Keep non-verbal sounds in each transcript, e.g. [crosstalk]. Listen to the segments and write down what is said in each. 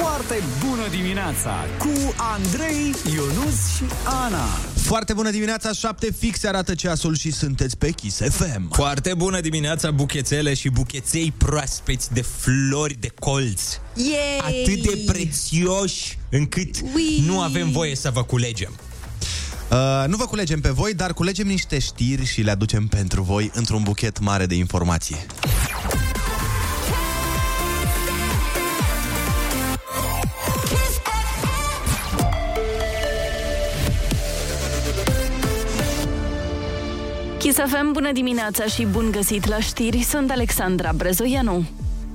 Foarte bună dimineața cu Andrei, Ionus și Ana. Foarte bună dimineața, 7 fix arată ceasul și sunteți pe Kiss FM. Foarte bună dimineața, buchețele și bucheței proaspeți de flori de colț. Yay! Atât de prețioși încât Ui! nu avem voie să vă culegem. Uh, nu vă culegem pe voi, dar culegem niște știri și le aducem pentru voi într-un buchet mare de informație. Chisafem, bună dimineața și bun găsit la știri, sunt Alexandra Brezoianu.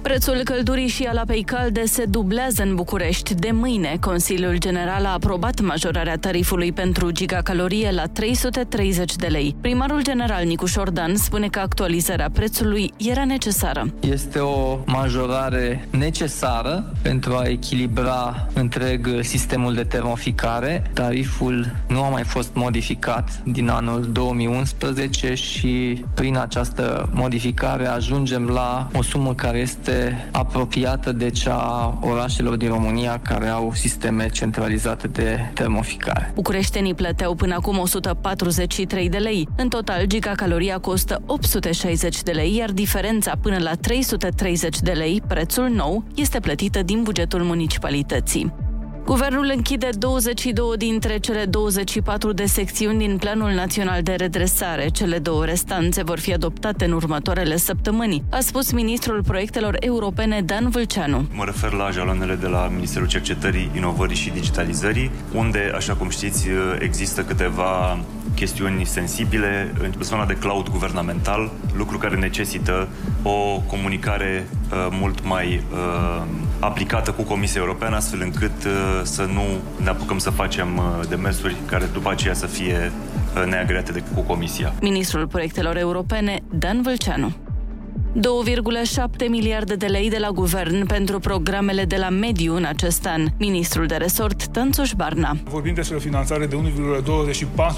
Prețul căldurii și al apei calde se dublează în București. De mâine, Consiliul General a aprobat majorarea tarifului pentru gigacalorie la 330 de lei. Primarul general Nicuș Șordan spune că actualizarea prețului era necesară. Este o majorare necesară pentru a echilibra întreg sistemul de termoficare. Tariful nu a mai fost modificat din anul 2011 și prin această modificare ajungem la o sumă care este apropiată de cea a orașelor din România care au sisteme centralizate de termoficare. Bucureștenii plăteau până acum 143 de lei. În total, gigacaloria costă 860 de lei, iar diferența până la 330 de lei, prețul nou, este plătită din bugetul municipalității. Guvernul închide 22 dintre cele 24 de secțiuni din Planul Național de Redresare. Cele două restanțe vor fi adoptate în următoarele săptămâni, a spus ministrul proiectelor europene Dan Vâlceanu. Mă refer la jalonele de la Ministerul Cercetării, Inovării și Digitalizării, unde, așa cum știți, există câteva chestiuni sensibile în zona de cloud guvernamental, lucru care necesită o comunicare uh, mult mai uh, aplicată cu Comisia Europeană, astfel încât uh, să nu ne apucăm să facem uh, demersuri care după aceea să fie uh, neagreate de, cu Comisia. Ministrul proiectelor europene Dan Vâlceanu. 2,7 miliarde de lei de la guvern pentru programele de la mediu în acest an. Ministrul de resort, Tănțuș Barna. Vorbim despre o finanțare de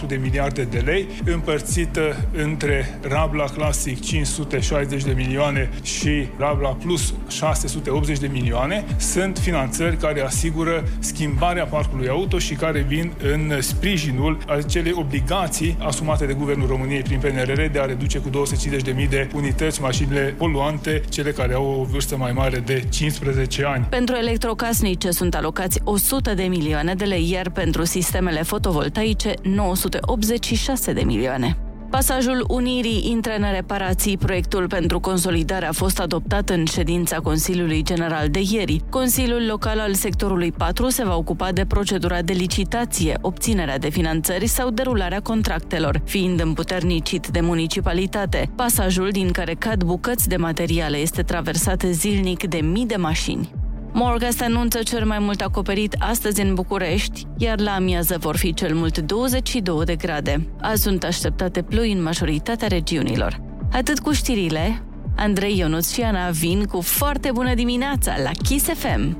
1,24 de miliarde de lei, împărțită între Rabla Classic 560 de milioane și Rabla Plus 680 de milioane. Sunt finanțări care asigură schimbarea parcului auto și care vin în sprijinul acelei obligații asumate de Guvernul României prin PNRR de a reduce cu 250.000 de unități mașinile poluante, cele care au o vârstă mai mare de 15 ani. Pentru electrocasnice sunt alocați 100 de milioane de lei, iar pentru sistemele fotovoltaice 986 de milioane. Pasajul Unirii intră în reparații. Proiectul pentru consolidare a fost adoptat în ședința Consiliului General de ieri. Consiliul Local al sectorului 4 se va ocupa de procedura de licitație, obținerea de finanțări sau derularea contractelor, fiind împuternicit de municipalitate. Pasajul din care cad bucăți de materiale este traversat zilnic de mii de mașini. Morgas anunță cel mai mult acoperit astăzi în București, iar la amiază vor fi cel mult 22 de grade. Azi sunt așteptate ploi în majoritatea regiunilor. Atât cu știrile, Andrei Ionuț și Ana vin cu foarte bună dimineața la Kiss FM.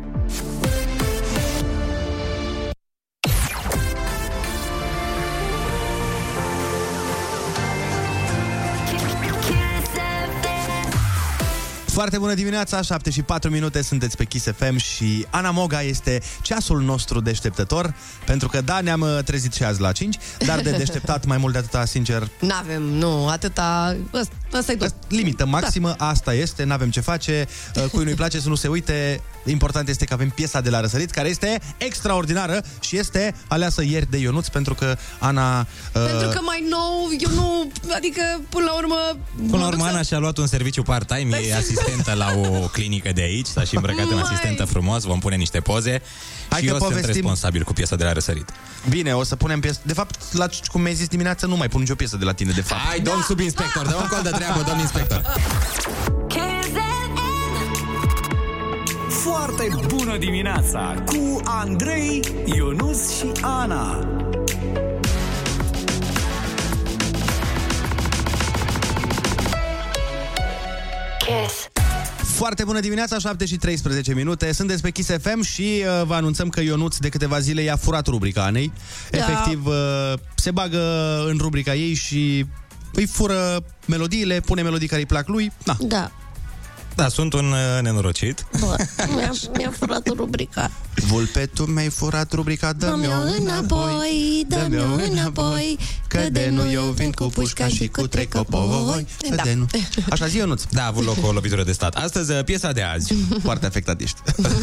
Foarte bună dimineața, 7 și 4 minute, sunteți pe Kiss FM și Ana Moga este ceasul nostru deșteptător, pentru că da, ne-am uh, trezit și azi la 5, dar de deșteptat mai mult de atâta, sincer, N-avem, nu, atâta... Ăsta, ăsta-i tot. limită maximă, da. asta este, n-avem ce face, [laughs] uh, cui nu-i place să nu se uite, important este că avem piesa de la răsărit, care este extraordinară și este aleasă ieri de Ionuț, pentru că Ana... uh, Pentru că mai nou, eu nu... Adică, până la urmă... Până la urmă, Ana și-a luat un serviciu part-time, e asistentă la o clinică de aici, s-a și îmbrăcat în Mai. asistentă frumos, vom pune niște poze Hai și că eu sunt povestim- responsabil cu piesa de la răsărit. Bine, o să punem piesă. De fapt, la, cum mi-ai zis dimineața, nu mai pun nicio piesă de la tine, de fapt. Hai, domn subinspector, dă un col de treabă, domn inspector. Foarte bună dimineața cu Andrei, Ionus și Ana. Foarte bună dimineața, 7 și 13 minute. Sunteți pe Kiss FM și uh, vă anunțăm că Ionuț de câteva zile i-a furat rubrica Anei. Da. Efectiv, uh, se bagă în rubrica ei și îi fură melodiile, pune melodii care îi plac lui. Na, Da. Da, sunt un uh, nenorocit. Bă, mi-a, mi-a furat rubrica. Vulpe, tu mi-ai furat rubrica Dă-mi-o Dă-mi-o înapoi, dă-mi-o înapoi, că de nu eu vin cu pușca și cu trecopoi. Că Da. de nu. Așa zi, Ionuț. Da, a avut loc o lovitură de stat. Astăzi, uh, piesa de azi [laughs] Foarte afectat ești.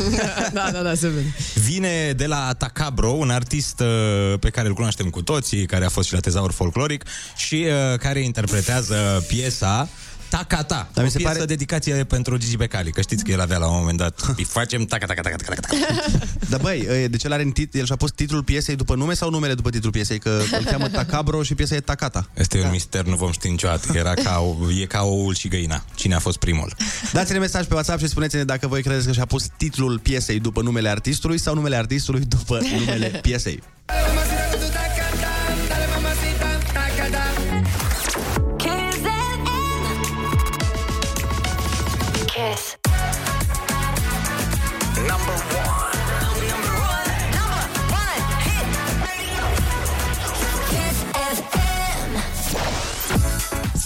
[laughs] da, da, da, se vede. vine de la Tacabro, un artist uh, pe care îl cunoaștem cu toții, care a fost și la tezaur folcloric și uh, care interpretează piesa Tacata, Dar o mi se piesă pare- dedicație pentru Gigi Becali, că știți că el avea la un moment dat [laughs] îi facem taca taca taca taca taca. Dar băi, e, de ce l-are în tit- el și-a pus titlul piesei după nume sau numele după titlul piesei? Că îl cheamă Tacabro și piesa e Tacata. Este un mister, nu vom ști niciodată. Era ca, o, e ca oul și găina. Cine a fost primul? Dați-ne mesaj pe WhatsApp și spuneți-ne dacă voi credeți că și-a pus titlul piesei după numele artistului sau numele artistului după numele piesei.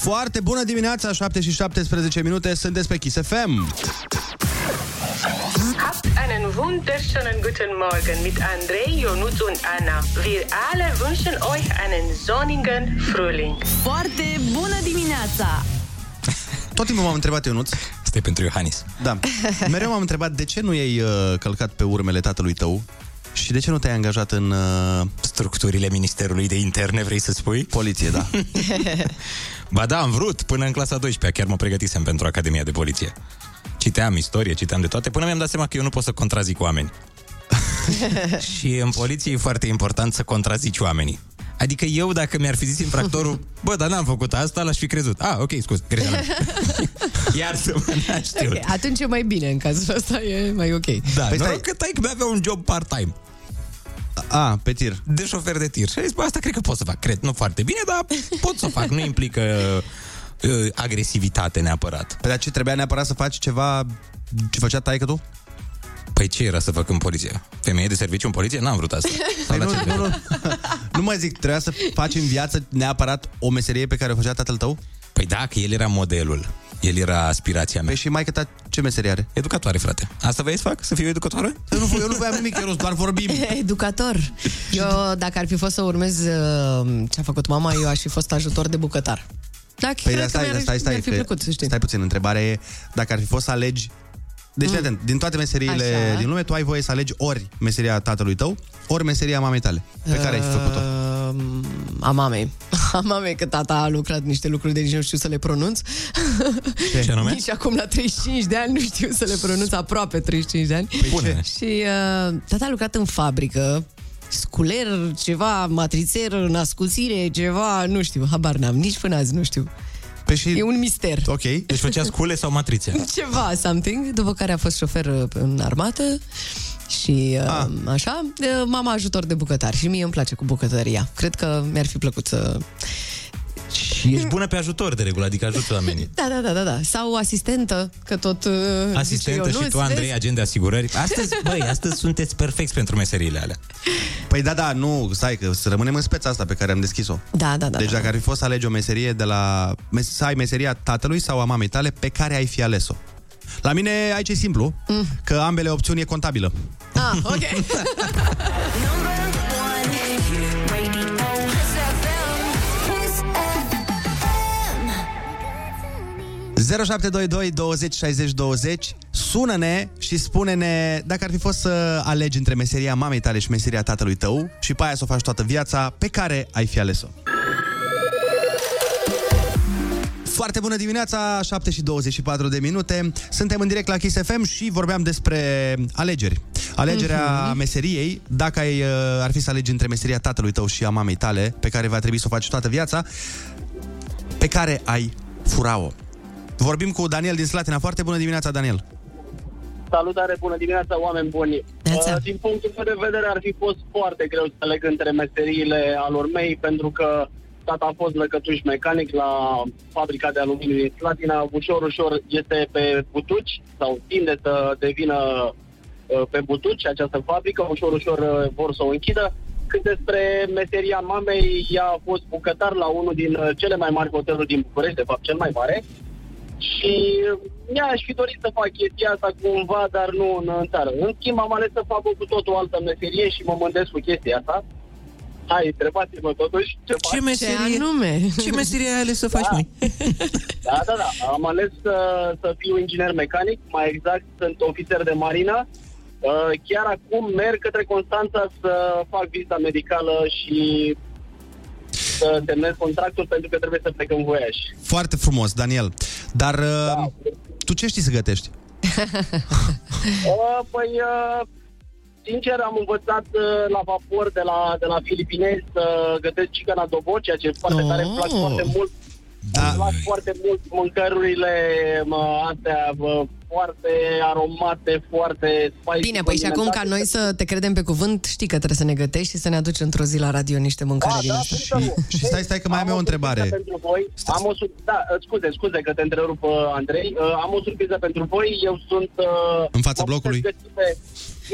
Foarte bună dimineața, 7 și 17 minute, sunteți pe Kiss FM. Habt einen wunderschönen guten Morgen mit Andrei, Ionut und Anna. Wir alle wünschen euch einen sonnigen Frühling. Foarte bună dimineața! Tot timpul m-am întrebat, Ionuț, Este pentru Iohannis. da, mereu m-am întrebat de ce nu i-ai uh, călcat pe urmele tatălui tău și de ce nu te-ai angajat în uh, Structurile Ministerului de Interne, vrei să spui? poliție, da. [laughs] Ba da, am vrut, până în clasa 12 chiar mă pregătisem pentru Academia de Poliție. Citeam istorie, citeam de toate, până mi-am dat seama că eu nu pot să contrazic oameni. [laughs] și în poliție e foarte important să contrazici oamenii. Adică eu, dacă mi-ar fi zis infractorul, bă, dar n-am făcut asta, l-aș fi crezut. Ah, ok, scuz, greșeala [laughs] mea. Iar să mă n-a știut. Ok, atunci e mai bine în cazul ăsta, e mai ok. Da, Păi păi stai. că taică mi avea un job part-time A, pe tir. de șofer de tir. Și a zis, bă, asta cred că pot să fac. Cred, nu foarte bine, dar pot să fac. Nu implică uh, agresivitate neapărat. Pe dar ce trebuia neapărat să faci ceva ce făcea taică tu? Păi ce era să fac în poliție? Femeie de serviciu în poliție? N-am vrut asta. Sau la nu, ce nu, nu. nu mă zic, trebuia să faci în viață neapărat o meserie pe care o făcea tatăl tău? Păi da, că el era modelul. El era aspirația mea. Păi și mai ta ce meserie are? Educatoare, frate. Asta vrei să fac? Să fiu educatoare? Eu nu, eu nu voiam nimic, eu doar vorbim. [laughs] Educator. Eu, dacă ar fi fost să urmez uh, ce a făcut mama, eu aș fi fost ajutor de bucătar. Da, Păi cred dar că stai, mi-ar, dar stai, stai, mi-ar fi că- plăcut, să știi. stai puțin, întrebarea e dacă ar fi fost să alegi deci, mm. atent, din toate meseriile Așa. din lume, tu ai voie să alegi ori meseria tatălui tău, ori meseria mamei tale, pe care ai fi făcut-o. Uh, a mamei. [laughs] A mamei, că tata a lucrat niște lucruri de nici nu știu să le pronunț. Ce anume? Nici acum la 35 de ani nu știu să le pronunț aproape 35 de ani. Păi Bune. Și uh, tata a lucrat în fabrică, sculer, ceva, matrițer, nascuțire, ceva, nu știu, habar n-am, nici până azi nu știu. Păi și... E un mister. Ok. Deci făcea scule sau matrițe? [laughs] Ceva, something, după care a fost șofer uh, în armată și uh, Ah. așa, uh, mama ajutor de bucătar și mie îmi place cu bucătăria. Cred că mi-ar fi plăcut să... Și ești bună pe ajutor de regulă, adică ajuți oamenii. [laughs] Da, da, da, da, da. Sau asistentă, că tot uh, Asistentă zice eu, și tu, nu, Andrei, vezi? agent de asigurări. Astăzi, băi, astăzi sunteți perfecți pentru meseriile alea. Păi da, da, nu, stai, că să rămânem în speța asta pe care am deschis-o. Da, da, da. Deci da. dacă ar fi fost să alegi o meserie de la... mes- să ai meseria tatălui sau a mamei tale, pe care ai fi ales-o? La mine aici e simplu, mm. că ambele opțiuni e contabilă. Ah, ok. [laughs] [laughs] 0722 20 60 20 Sună-ne și spune-ne dacă ar fi fost să alegi între meseria mamei tale și meseria tatălui tău și pe aia să o faci toată viața, pe care ai fi ales-o. Foarte bună dimineața, 7 și 24 de minute. Suntem în direct la Kiss FM și vorbeam despre alegeri. Alegerea uh-huh. meseriei, dacă ai, uh, ar fi să alegi între meseria tatălui tău și a mamei tale, pe care va trebui să o faci toată viața, pe care ai fura-o. Vorbim cu Daniel din Slatina. Foarte bună dimineața, Daniel. Salutare, bună dimineața, oameni buni. Neața. Uh, din punctul meu de vedere ar fi fost foarte greu să aleg între meseriile alor mei, pentru că tata a fost lăcătuș mecanic la fabrica de aluminiu din Slatina. Ușor, ușor este pe butuci sau tinde să devină uh, pe butuci această fabrică. Ușor, ușor uh, vor să o închidă. Cât despre meseria mamei, ea a fost bucătar la unul din uh, cele mai mari hoteluri din București, de fapt cel mai mare Și mi-aș fi dorit să fac chestia asta cumva, dar nu în, în țară. În schimb, am ales să fac o cu totul altă meserie și mă mândresc cu chestia asta. Hai, întrebați-mă totuși ce, Ce fac. meserie, Ce anume? ce meserie ai ales să faci, Da. măi? Da, da, da. Am ales să, să fiu inginer mecanic, mai exact sunt ofițer de marină. Uh, Chiar acum merg către Constanța să fac vizita medicală și să semnez contractul pentru că trebuie să plec în voiaj. Foarte frumos, Daniel. Dar da. tu ce știi să gătești? [laughs] Uh, Păi, uh, sincer, am învățat uh, la vapor de la, de la filipinezi să gătesc chicken adobo, ceea ce foarte Oh. tare îmi plac foarte mult. Da. Îmi plac foarte mult mâncărurile mă, astea mă, foarte aromate, foarte spicy. Bine, păi și acum ca noi să te credem pe cuvânt, știi că trebuie să ne gătești și să ne aduci într-o zi la radio niște mâncare Da, din da, asta. cum să nu? Și stai, stai că mai am eu o întrebare. surpriză Pentru voi. Am o sur- da, scuze, scuze că te întrerup, uh, Andrei. Uh, am o surpriză pentru voi. Eu sunt... Uh, În fața mă blocului? puteți găsi Pe...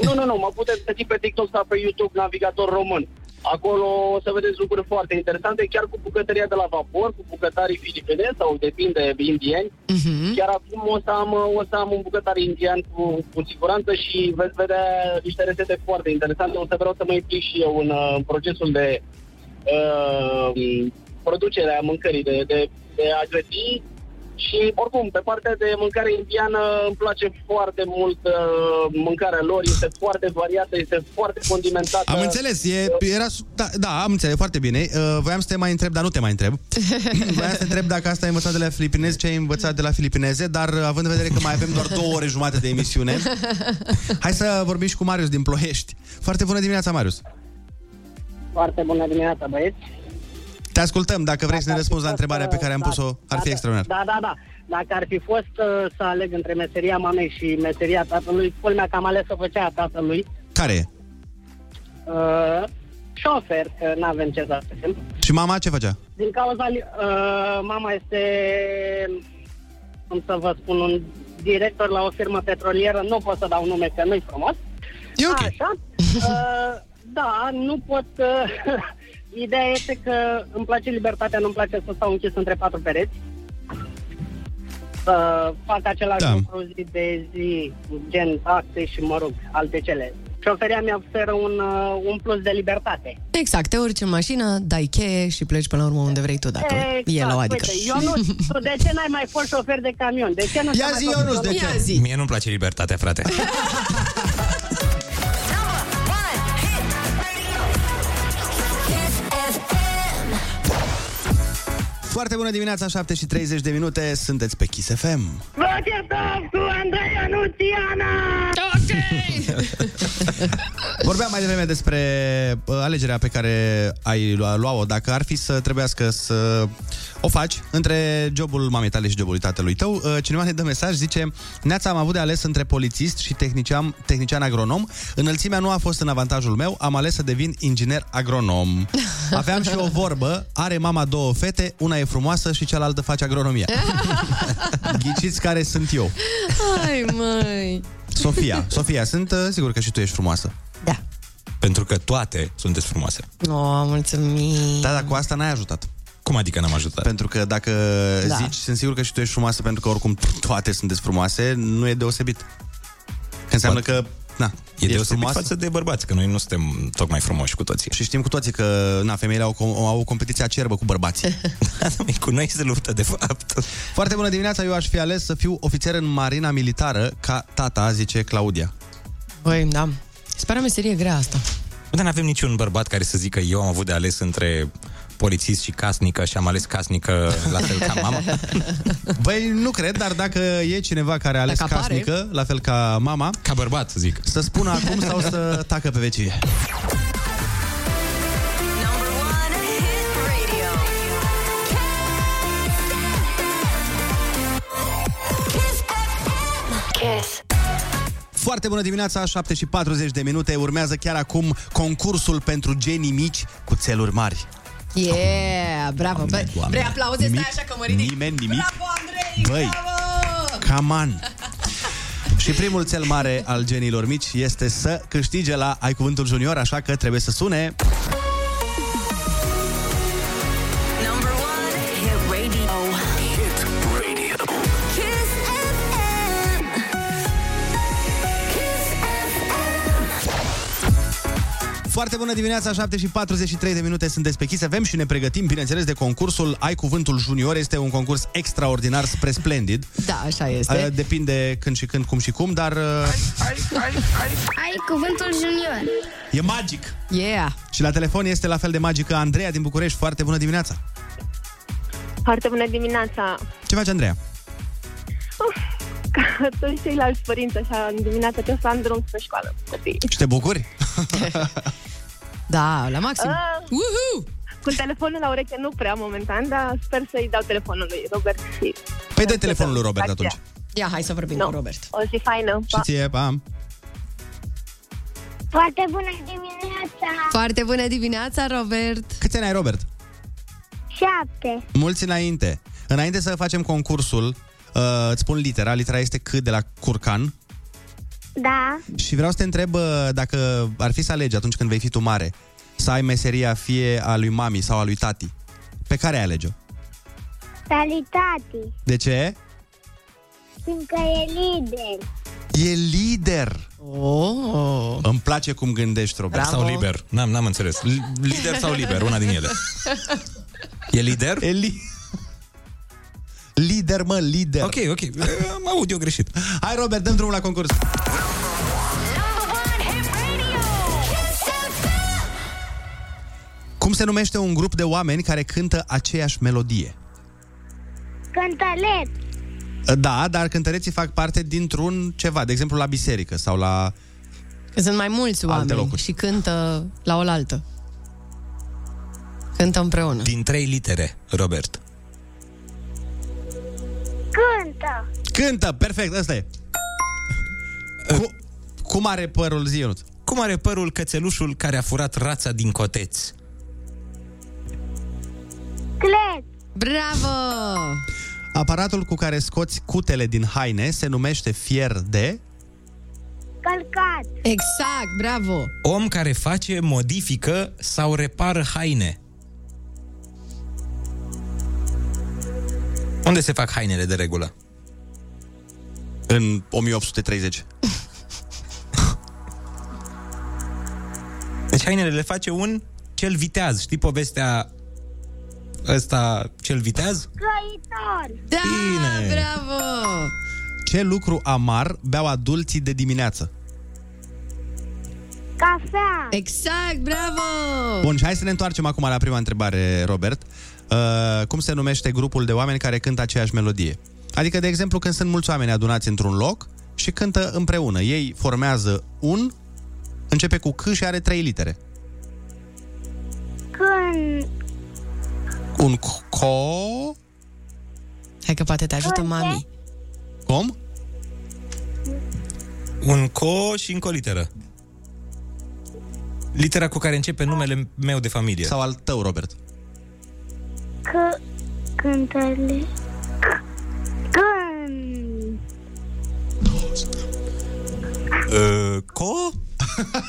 Nu, nu, nu. Mă puteți găsi pe TikTok sau pe YouTube, Navigator Român. Acolo o să vedeți lucruri foarte interesante, chiar cu bucătăria de la vapor, cu bucătarii filipinezi sau depinde indieni. Mhm. Chiar acum o să am, o să am un bucătar indian cu, cu siguranță și veți vedea niște rețete foarte interesante. O să vreau să mă implic și eu în, uh, în procesul de uh, producere a mâncării, de, de, de a găti. Și, oricum, pe partea de mâncare indiană îmi place foarte mult uh, mâncarea lor. Este foarte variată, este foarte condimentată. Am înțeles, e, era, da, da, am înțeles foarte bine. Uh, voiam să te mai întreb, dar nu te mai întreb. [laughs] voiam să te întreb dacă asta ai învățat de la filipinezi, ce ai învățat de la filipineze, dar uh, având în vedere că mai avem doar două ore jumate de emisiune, [laughs] hai să vorbim și cu Marius din Ploiești. Foarte bună dimineața, Marius. Foarte bună dimineața, băieți. Te ascultăm, dacă vrei să ne Dacă ar fi răspunzi la fost, întrebarea pe care am da, pus-o, ar fi da, extraordinar. Da, da, da. Dacă ar fi fost uh, să aleg între meseria mamei și meseria tatălui, culmea că am ales să făcea a tatălui. Care e? Uh, șofer, că nu avem ce să facem. Și mama ce făcea? Din cauza, li- uh, mama este, cum să vă spun, un director la o firmă petrolieră, nu pot să dau nume că nu-i frumos. E ok. Așa. [laughs] Uh, da, nu pot... Uh, [laughs] ideea este că îmi place libertatea, nu-mi place să stau închis între patru pereți. Să fac același Da. lucru zi de zi, gen taxe și, mă rog, alte cele. Șoferia mi oferă un, uh, un plus de libertate. Exact, te urci în mașină, dai cheie și pleci până la urmă unde vrei tu, dacă e la o adică. Uite, eu nu, tu de ce n-ai mai fost șofer de camion? De ce nu Ia te-ai zi, mai făcut Ionuț, de șofer? ce? Ia zi. Mie nu-mi place libertatea, frate. [laughs] Foarte bună dimineața, 7 și 30 de minute, sunteți pe Kiss FM. Vă certăm cu Andrei Anuțiana! [laughs] Vorbeam mai devreme despre uh, alegerea pe care ai lua- lua-o, dacă ar fi să trebuiască să o faci între jobul mamei tale și jobul tatălui tău. Uh, cineva ne dă mesaj, zice Neața am avut de ales între polițist și tehnician, tehnician agronom. Înălțimea nu a fost în avantajul meu, am ales să devin inginer agronom. [laughs] Aveam și o vorbă, are mama două fete, una e frumoasă și cealaltă face agronomia. [laughs] Ghiciți care sunt eu. Hai, măi. Sofia. Sofia, sunt uh, sigur că și tu ești frumoasă. Da. Pentru că toate sunteți frumoase. Oh, mulțumim. Da, dar cu asta n-ai ajutat. Cum adică n-am ajutat? Pentru că dacă Da. da. zici, sunt sigur că și tu ești frumoasă, pentru că oricum toate sunteți frumoase, nu e deosebit. Că înseamnă că, na, E ești deosebit frumoasă. față de bărbați, că noi nu suntem tocmai frumoși cu toții. Și știm cu toții că, na, femeile au, com- au o competiție acerbă cu bărbații. [laughs] cu noi se luptă, de fapt. Foarte bună dimineața, eu aș fi ales să fiu ofițer în marina militară ca tata, zice Claudia. Băi, da. Sper o meserie grea asta. Dar n-avem niciun bărbat care să zică eu am avut de ales între polițist și casnică și am ales casnică la fel ca mama. [laughs] Băi, nu cred, dar dacă e cineva care a ales Dacă apare. casnică, la fel ca mama, Ca bărbat, zic. să spună acum sau să tacă pe vecie. Foarte bună dimineața, 7 și 40 de minute. Urmează chiar acum concursul pentru genii mici cu țeluri mari. Yeah, bravo. Bă, Doamne. vrei aplauze? Nimic, Stai așa că mă ridic. nimeni nimic. Bravo, Andrei! Băi. Bravo! Come on! Și primul cel mare al genilor mici este să câștige la Ai Cuvântul Junior, așa că trebuie să sune... Foarte bună dimineața, 7 și 43 de minute sunteți pe Kiss FM și ne pregătim, bineînțeles, de concursul Ai Cuvântul Junior. Este un concurs extraordinar spre splendid. Da, așa este. Uh, Depinde când și când, cum și cum, dar uh, Ai cuvântul junior. e magic. Yeah! Și la telefon este la fel de magică Andreea din București. Foarte bună dimineața! Foarte bună dimineața! Ce faci, Andreea? Ca toți ceilalți părinți, așa, în dimineața aceasta am drum spre școală cu copiii. Și te bucuri? [laughs] Da, la maxim. Ah, Uhu! cu telefonul la ureche nu prea momentan, dar sper să-i dau telefonul lui Robert și... Păi dă telefonul lui Robert atunci. Ia, hai să vorbim No. cu Robert. O zi faină. Și ție, pam. Foarte bună dimineața. Foarte bună dimineața, Robert! Câți ani ai, Robert? Șapte. Mulți înainte. Înainte să facem concursul, uh, îți spun litera. Litera este C de la curcan. Da. Și vreau să te întreb uh, dacă ar fi să alegi atunci când vei fi tu mare, să ai meseria fie a lui mami sau a lui tati. Pe care ai alege-o? Salitati. De ce? Fiindcă e lider. E lider. Oh. Îmi place cum gândești, Robert. Sau liber. N-am, n-am înțeles. L- Lider sau liber, una din ele. E lider? E li- lider, mă, lider. Ok, ok. Am aud eu greșit. Hai, Robert, dăm drumul la concurs. Cum se numește un grup de oameni care cântă aceeași melodie? Cântălet. Da, dar cântăreții fac parte dintr-un ceva, de exemplu la biserică sau la... Că sunt mai mulți Alte oameni locuri. și cântă la oaltă. Cântă împreună. Din trei litere, Robert. Cântă. Cântă, perfect, ăsta e. Cu, cum are părul zi, Ionuț? Cum are părul cățelușul care a furat rața din coteț? Clet. Bravo! Aparatul cu care scoți cutele din haine se numește fier de... Călcat. Exact, bravo! Om care face, modifică sau repară haine. Unde se fac hainele de regulă? În 1830. [laughs] Deci hainele le face un cel viteaz. Știi povestea ăsta, cel viteaz? Căitor. Da, Bine. bravo! Ce lucru amar beau adulții de dimineață? Cafea. Exact, bravo! Bun, și hai să ne întoarcem acum la prima întrebare, Robert. Uh, cum se numește grupul de oameni care cântă aceeași melodie? Adică, de exemplu, când sunt mulți oameni adunați într-un loc și cântă împreună. Ei formează un, începe cu C și are trei litere. Când. Un c- co... Hai că poate te ajută mami. Cum? Un co și încă o literă. Litera cu care începe numele meu de familie. Sau al tău, Robert. Că. Cântăle. Când. Uh, co?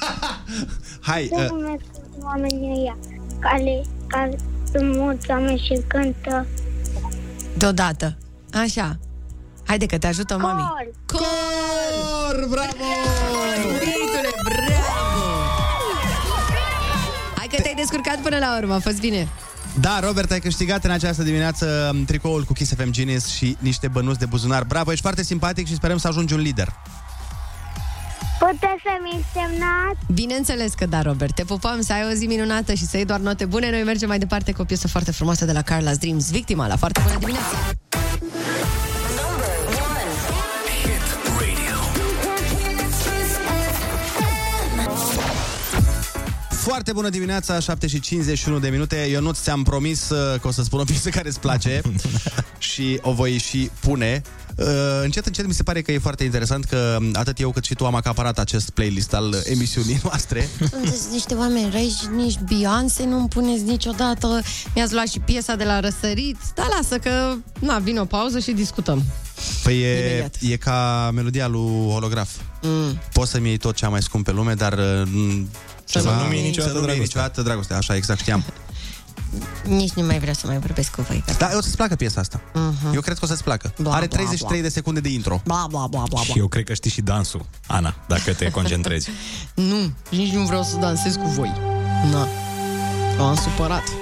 [laughs] Hai, Ce uh, numesc oamenii ăia? Care, care sunt mulți oameni și cântă. Deodată. Așa. Haide că te ajută mami. Cor. Cor! Bravo! Băiatule, bravo! Hai că te-ai descurcat până la urmă, a fost bine. Da, Robert, ai câștigat în această dimineață um, tricoul cu Kiss FM Genius și niște bănuți de buzunar. Bravo, ești foarte simpatic și sperăm să ajungi un lider. Puteți să-mi semnați? Bineînțeles că da, Robert. Te pupăm să ai o zi minunată și să iei doar note bune. Noi mergem mai departe cu o piesă foarte frumoasă de la Carla's Dreams, Victima, la foarte bună dimineața! Foarte bună dimineața, 7 și 51 de minute. Eu nu ți-am promis uh, că o să spun o piesă care îți place [laughs] și o voi și pune. Uh, încet, încet mi se pare că e foarte interesant că um, atât eu cât și tu am acaparat acest playlist al uh, emisiunii [laughs] noastre. Sunteți niște oameni răi și nici Beyoncé nu-mi puneți niciodată. Mi-ați luat și piesa de la răsărit. Da, lasă că, na, vine o pauză și discutăm. Păi e, Imediat. e ca melodia lui Holograf. Mm. Poți să-mi iei tot cea mai scump pe lume, dar uh, Să nu-mi iei niciodată să nu-mi iei dragostea. niciodată dragoste. Așa, exact, știam. Nici nu mai vreau să mai vorbesc cu voi. Da, o să-ți placă piesa asta. Mhm. Eu cred că o să-ți placă. Bla, Are bla, 33 bla. de secunde de intro. Bla, bla, bla, bla, Și bla. eu cred că știi și dansul, Ana, dacă te [laughs] concentrezi. Nu, nici nu vreau să dansez cu voi. Na, m-am supărat. [laughs]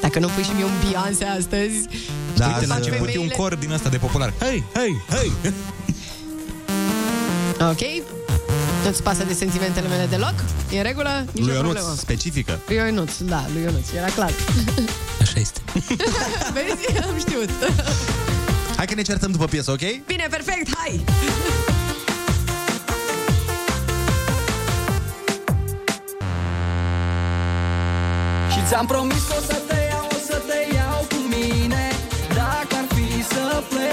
Dacă nu pui și mie un Beyoncé astăzi... Da, știi Uite, la cum fac început e un femeile? cor din ăsta de popular. Hei, hei, hei! Ok? Nu-ți pasă de sentimentele mele deloc? E în regulă? Nici Lui o Ionuț, problemă. specifică. Lui Ionuț, da, lui Ionuț, era clar. [laughs] Așa este. [laughs] Vezi? Am știut. [laughs] Hai că ne certăm după piesă, ok? Bine, perfect, hai! Și ți-am promis că o să te iau, o să te iau cu mine Dacă ar fi să plec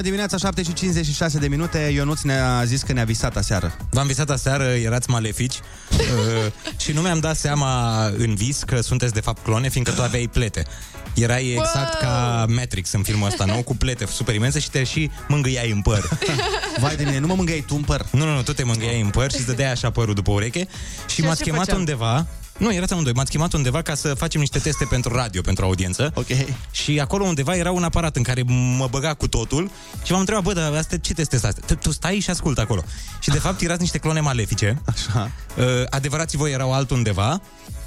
bună dimineața, 7 și 56 de minute. Ionuț ne-a zis că ne-a visat aseară. V-am visat aseară, erați malefici [laughs] uh, și nu mi-am dat seama în vis că sunteți de fapt clone, fiindcă tu aveai plete. Erai exact ca Matrix în filmul ăsta, nou, cu plete super imense și te și mângâiai în păr. [laughs] Vai de mine, nu mă mângâiai tu în păr? Nu, nu, nu, tu te mângâiai în păr și îți dădeai așa părul după ureche și, Și m-ați așa chemat făceam. undeva nu, erați amândoi. M-ați chemat undeva ca să facem niște teste pentru radio, pentru audiență. Ok. Și acolo undeva era un aparat în care mă băga cu totul și m-am întrebat, bă, dar astea, ce teste sunt astea? Tu- Tu stai și ascultă acolo. Și de fapt erați niște clone malefice. Așa. Uh, adevărații voi erau altundeva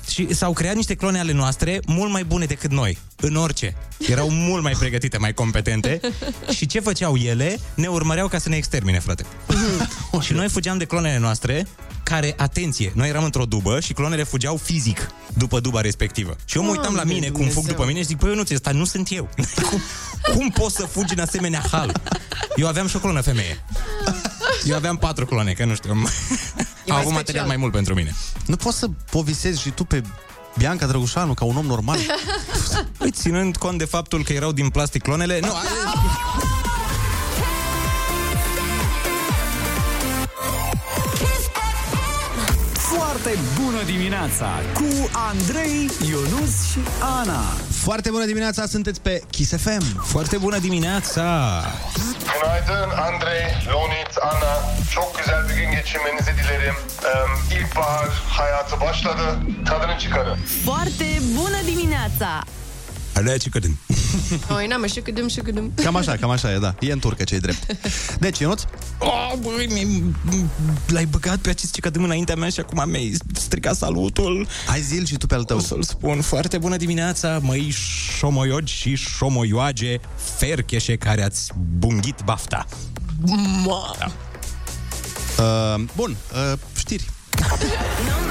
și s-au creat niște clone ale noastre mult mai bune decât noi, în orice. Erau mult mai pregătite, mai competente [laughs] și ce făceau ele? Ne urmăreau ca să ne extermine, frate. [laughs] și noi fugeam de clonele noastre care, atenție, noi eram într-o dubă și clonele fugeau fizic după duba respectivă. Și eu mă uitam la Doamne mine cum fug Dumnezeu. după mine și zic, băi, eu nu ți ăsta nu sunt eu. [laughs] cum, cum poți să fugi în asemenea hal? Eu aveam și o clonă femeie. Eu aveam patru clone, că nu știu. Au mai avut special. material mai mult pentru mine. Nu poți să povisezi și tu pe Bianca Drăgușanu ca un om normal? [laughs] Păi, ținând cont de faptul că erau din plastic clonele, nu, Foarte bună dimineața cu Andrei, Ionus și Ana. Foarte bună dimineața, sunteți pe Kiss FM. Foarte bună dimineața. Günaydın Andrei, Lonit, Anna. Çok güzel bir gün geçirmenizi dilerim. Ee, ilkbahar hayatı başladı. Tadını çıkarın. Foarte bună dimineața! Alea ce cădem. [laughs] Oi, n-am și câdâm și câdâm. Cam așa, cam așa e, da. E în turcă ce e drept. Deci, Ionuț? Oh, băi, mi- l-ai băgat pe acest cicădâm înaintea mea și acum mi-ai stricat salutul. Hai zil și tu pe al tău. O să-l spun. Foarte bună dimineața, măi șomoiogi și șomoioage fercheșe care ați bunghit bafta. Ma. Da. Uh, bun, uh, știri. [laughs]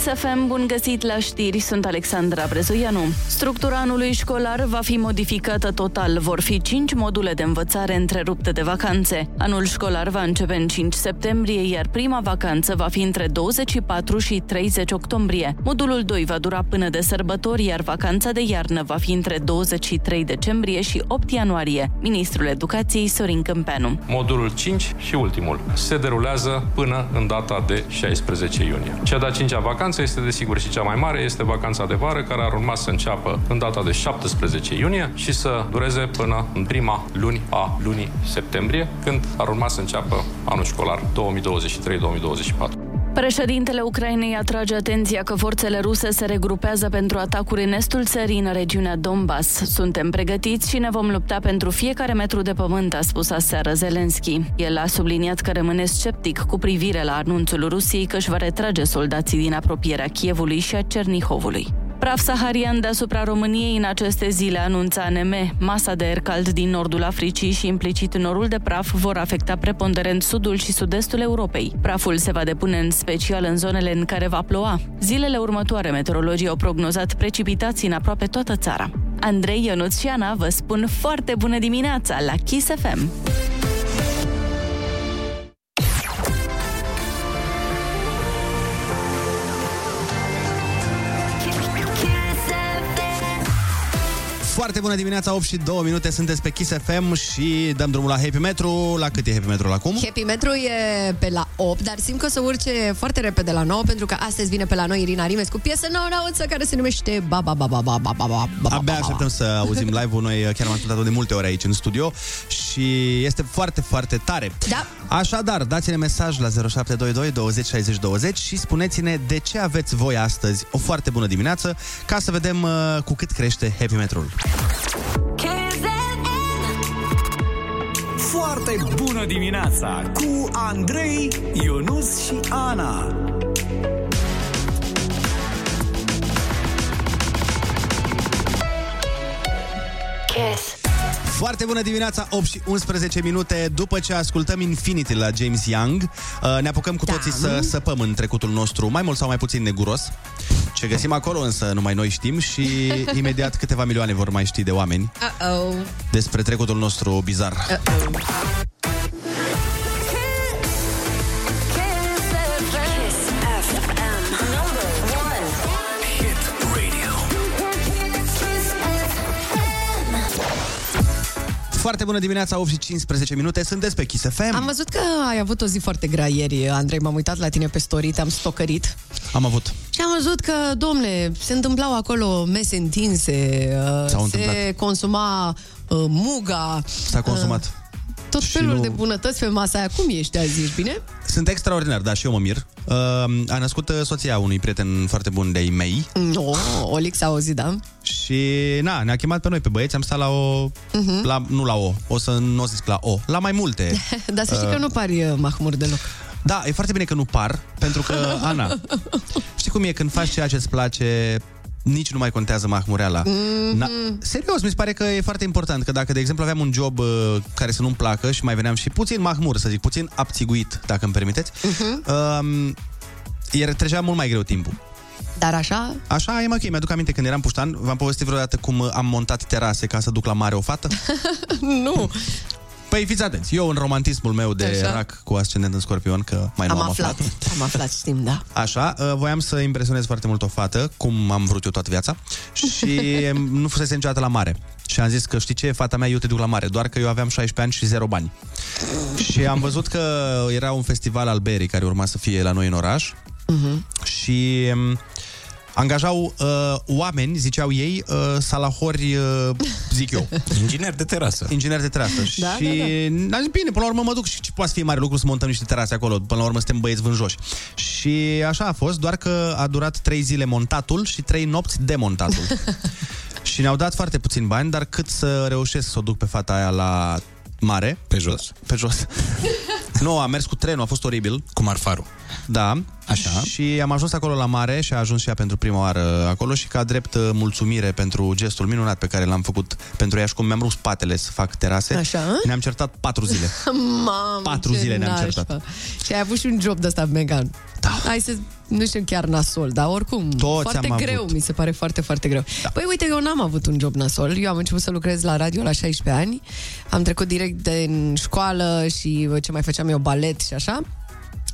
Kiss FM, bun găsit la știri, sunt Alexandra Brezoianu. Structura anului școlar va fi modificată total. Vor fi 5 module de învățare întrerupte de vacanțe. Anul școlar va începe în 5 septembrie, iar prima vacanță va fi între 24 și 30 octombrie. Modulul 2 va dura până de sărbători, iar vacanța de iarnă va fi între 23 decembrie și 8 ianuarie. Ministrul Educației Sorin Câmpeanu. Modulul 5 și ultimul se derulează până în data de 16 iunie. Cea de-a cincea vacanță este desigur și cea mai mare, este vacanța de vară, care ar urma să înceapă în data de 17 iunie și să dureze până în prima luni a lunii septembrie, când ar urma să înceapă anul școlar 2023-2024. Președintele Ucrainei atrage atenția că forțele ruse se regrupează pentru atacuri în estul țării, în regiunea Donbass. Suntem pregătiți și ne vom lupta pentru fiecare metru de pământ, a spus aseară Zelenski. El a subliniat că rămâne sceptic cu privire la anunțul Rusiei că își va retrage soldații din apropierea Kievului și a Cernihovului. Praf saharian deasupra României în aceste zile, anunța ANM. Masa de aer cald din nordul Africii și implicit norul de praf vor afecta preponderent sudul și sud-estul Europei. Praful se va depune în special în zonele în care va ploua. Zilele următoare, meteorologii au prognozat precipitații în aproape toată țara. Andrei Ionuț și Ana vă spun foarte bună dimineața la Kiss FM! Foarte bună dimineața, 8 și 2 minute, sunteți pe Kiss FM și dăm drumul la Happy Metro. La cât e Happy Metro acum? Happy Metro e pe la 8, dar simt că o să urce foarte repede la 9, pentru că astăzi vine pe la noi Irina Rimes cu piesă nouă nouță care se numește Ba Ba Ba Ba Ba Ba Ba Ba Ba Abia așteptăm să auzim live-ul. Noi chiar am ascultat-o de multe ori aici în studio și este foarte, foarte tare. Da. Așadar, dați-ne mesaj la 0722 20 60 20 și spuneți-ne de ce aveți voi astăzi o foarte bună dimineață ca să vedem uh, cu cât crește Happy Metrul. Foarte bună dimineața cu Andrei, Ionus și Ana. Kiss. Foarte bună dimineața, 8 și 11 minute După ce ascultăm Infinity la James Young uh, Ne apucăm cu toții să săpăm în trecutul nostru Mai mult sau mai puțin neguros Ce găsim acolo însă numai noi știm Și [laughs] imediat câteva milioane vor mai ști de oameni Uh-oh. Despre trecutul nostru bizar Uh-oh. Foarte bună dimineața, 8 și 15 minute, sunteți pe Kiss FM. Am văzut că ai avut o zi foarte grea ieri, Andrei, m-am uitat la tine pe story, te-am stocărit. Am avut. Și am văzut că, domne, se întâmplau acolo mese întinse, uh, S-au se întâmplat. consuma uh, muga. S-a consumat. Uh, tot Și felul nu- de bunătăți pe masa aia. Cum ești azi, ești bine? Sunt extraordinar, da, și eu mă mir. Uh, a născut uh, soția unui prieten foarte bun de-ai mei. No, Olix a auzit, da? Și, na, ne-a chemat pe noi, pe băieți, am stat la o... Mhm. La, nu la o, o să nu o zic la o, la mai multe. [laughs] Dar să știi Uh, că nu pari uh, mahmur deloc. Da, e foarte bine că nu par, pentru că, [laughs] Ana, știi cum e când faci ceea ce îți place, nici nu mai contează mahmureala. Mhm. Na, serios, mi se pare că e foarte important, că dacă, de exemplu, aveam un job uh, care să nu-mi placă și mai veneam și puțin mahmur, să zic, puțin abțiguit, dacă îmi permiteți, Mhm. uh, iar trecea mult mai greu timpul. Dar așa, Așa e mai ok, mi-aduc aminte când eram puștan, v-am povestit vreodată cum uh, am montat terase ca să duc la mare o fată? [laughs] nu. Păi fiți atenți, eu în romantismul meu de Așa. rac cu ascendent în scorpion, că mai nu am am, aflat. Am aflat, știm, da. [laughs] Așa, uh, voiam să impresionez foarte mult o fată, cum am vrut eu toată viața, și [laughs] nu fusese niciodată la mare. Și am zis că știi ce, fata mea, eu te duc la mare, doar că eu aveam 16 ani și zero bani. și am văzut că era un festival al berii care urma să fie la noi în oraș Mhm. și um, angajau uh, oameni, ziceau ei, uh, salahori, uh, zic eu. [laughs] Inginer de terasă. Inginer de terasă. Da, și da, am zis, bine, până la urmă mă duc și ce poate să fie mare lucru să montăm niște terase acolo. Până la urmă suntem băieți vânjoși. Și așa a fost, doar că a durat trei zile montatul și trei nopți demontatul. [laughs] și ne-au dat foarte puțin bani, dar cât să reușesc să o duc pe fata aia la mare. Pe jos. Pe jos. [laughs] nu, a mers cu trenul, a fost oribil. Cu marfarul. Da. Așa. Și am ajuns acolo la mare și a ajuns și ea pentru prima oară acolo și ca drept uh, mulțumire pentru gestul minunat pe care l-am făcut pentru ea și cum mi-am rupt spatele să fac terase. Așa? Ne-am certat patru zile. [laughs] Mamă, Patru ce zile ne-am nașpa. certat. Și ai avut și un job de ăsta mega. Da. Hai să, nu știu chiar nasol, dar oricum, Toți foarte am greu, avut. mi se pare foarte, foarte greu. Da. Păi uite, eu n-am avut un job nasol. Eu am început să lucrez la radio la 16 ani. Am trecut direct din școală și bă, ce mai făceam eu, balet și așa.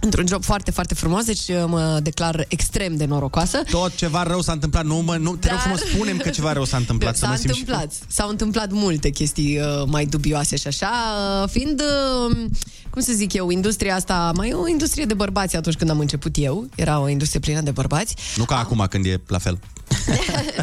Într-un job foarte, foarte frumos, deci mă declar extrem de norocoasă. Tot ceva rău s-a întâmplat, nu, mă, nu te rog frumos, spunem că ceva rău s-a întâmplat. [laughs] să S-a mă simt și- întâmplat. S-au întâmplat multe chestii uh, mai dubioase și așa, uh, fiind, uh, cum să zic eu, industria asta, mai e o industrie de bărbați atunci când am început eu. Era o industrie plină de bărbați. Nu ca acum când e la fel.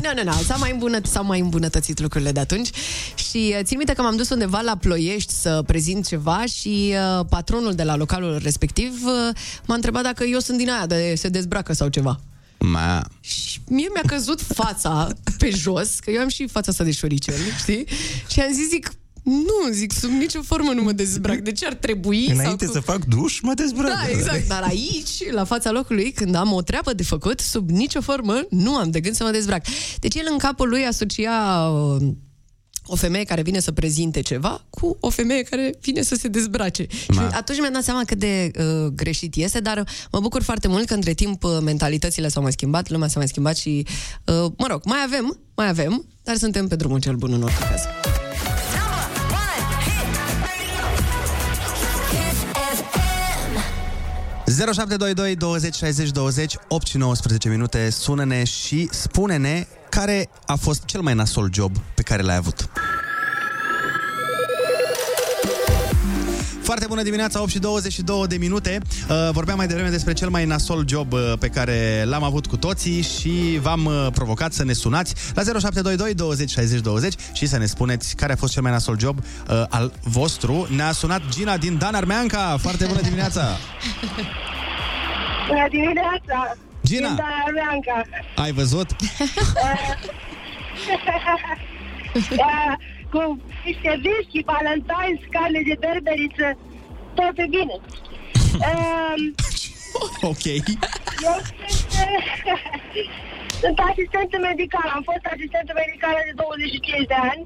nu, nu, nu, s-au mai, îmbunăt- s-au mai îmbunătățit lucrurile de atunci și uh, țin minte că m-am dus undeva la Ploiești să prezint ceva și uh, patronul de la localul respectiv uh, m-a întrebat dacă eu sunt din aia de se dezbracă sau ceva. Ma. Și mie mi-a căzut fața pe jos, că eu am și fața asta de șoricel, știi? Și am zis, zic, nu, zic, sub nicio formă nu mă dezbrac. De ce ar trebui? Înainte sau să fac duș, mă dezbrac. Da, exact. Dar aici, la fața locului, când am o treabă de făcut, sub nicio formă nu am de gând să mă dezbrac. Deci el în capul lui asocia uh, o femeie care vine să prezinte ceva cu o femeie care vine să se dezbrace. Și atunci mi-am dat seama cât de uh, greșit este, dar mă bucur foarte mult că între timp uh, mentalitățile s-au mai schimbat, lumea s-a mai schimbat și, uh, mă rog, mai avem, mai avem, dar suntem pe drumul cel bun în orice caz. 0722 20 60 20 8 și 19 minute Sună-ne și spune-ne care a fost cel mai nasol job pe care l-ai avut? Foarte bună dimineața, 8 și 22 de minute. Uh, vorbeam mai devreme despre cel mai nasol job uh, pe care l-am avut cu toții și v-am uh, provocat să ne sunați la 0722 20 60 20 și să ne spuneți care a fost cel mai nasol job uh, al vostru. Ne-a sunat Gina din Dan Armeanca. Foarte bună dimineața! Bună dimineața! Gina! Din Darameanca. Ai văzut? [laughs] [laughs] Da, cu niște whisky, valentine, scale de berberiță, tot e bine. Um, ok. eu sunt, [laughs] sunt asistentă medicală. Am fost asistentă medicală de 25 de ani.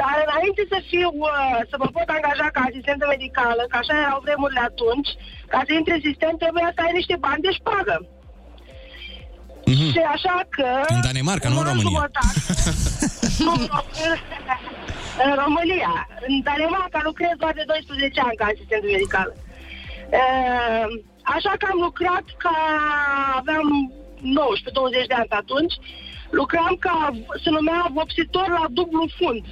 Dar înainte să fiu, uh, să mă pot angaja ca asistentă medicală, că așa erau vremurile atunci, ca să intri în sistem trebuia să ai niște bani de șpagă. Și așa că... În Danemarca, nu în un an România. jumătate- nu, nu, în România. În Danemarca lucrez doar de 12 ani ca asistent medical. Uh, Așa că am lucrat ca... aveam 19-20 de ani pe atunci. Lucram ca, se numea vopsitor la dublu fund.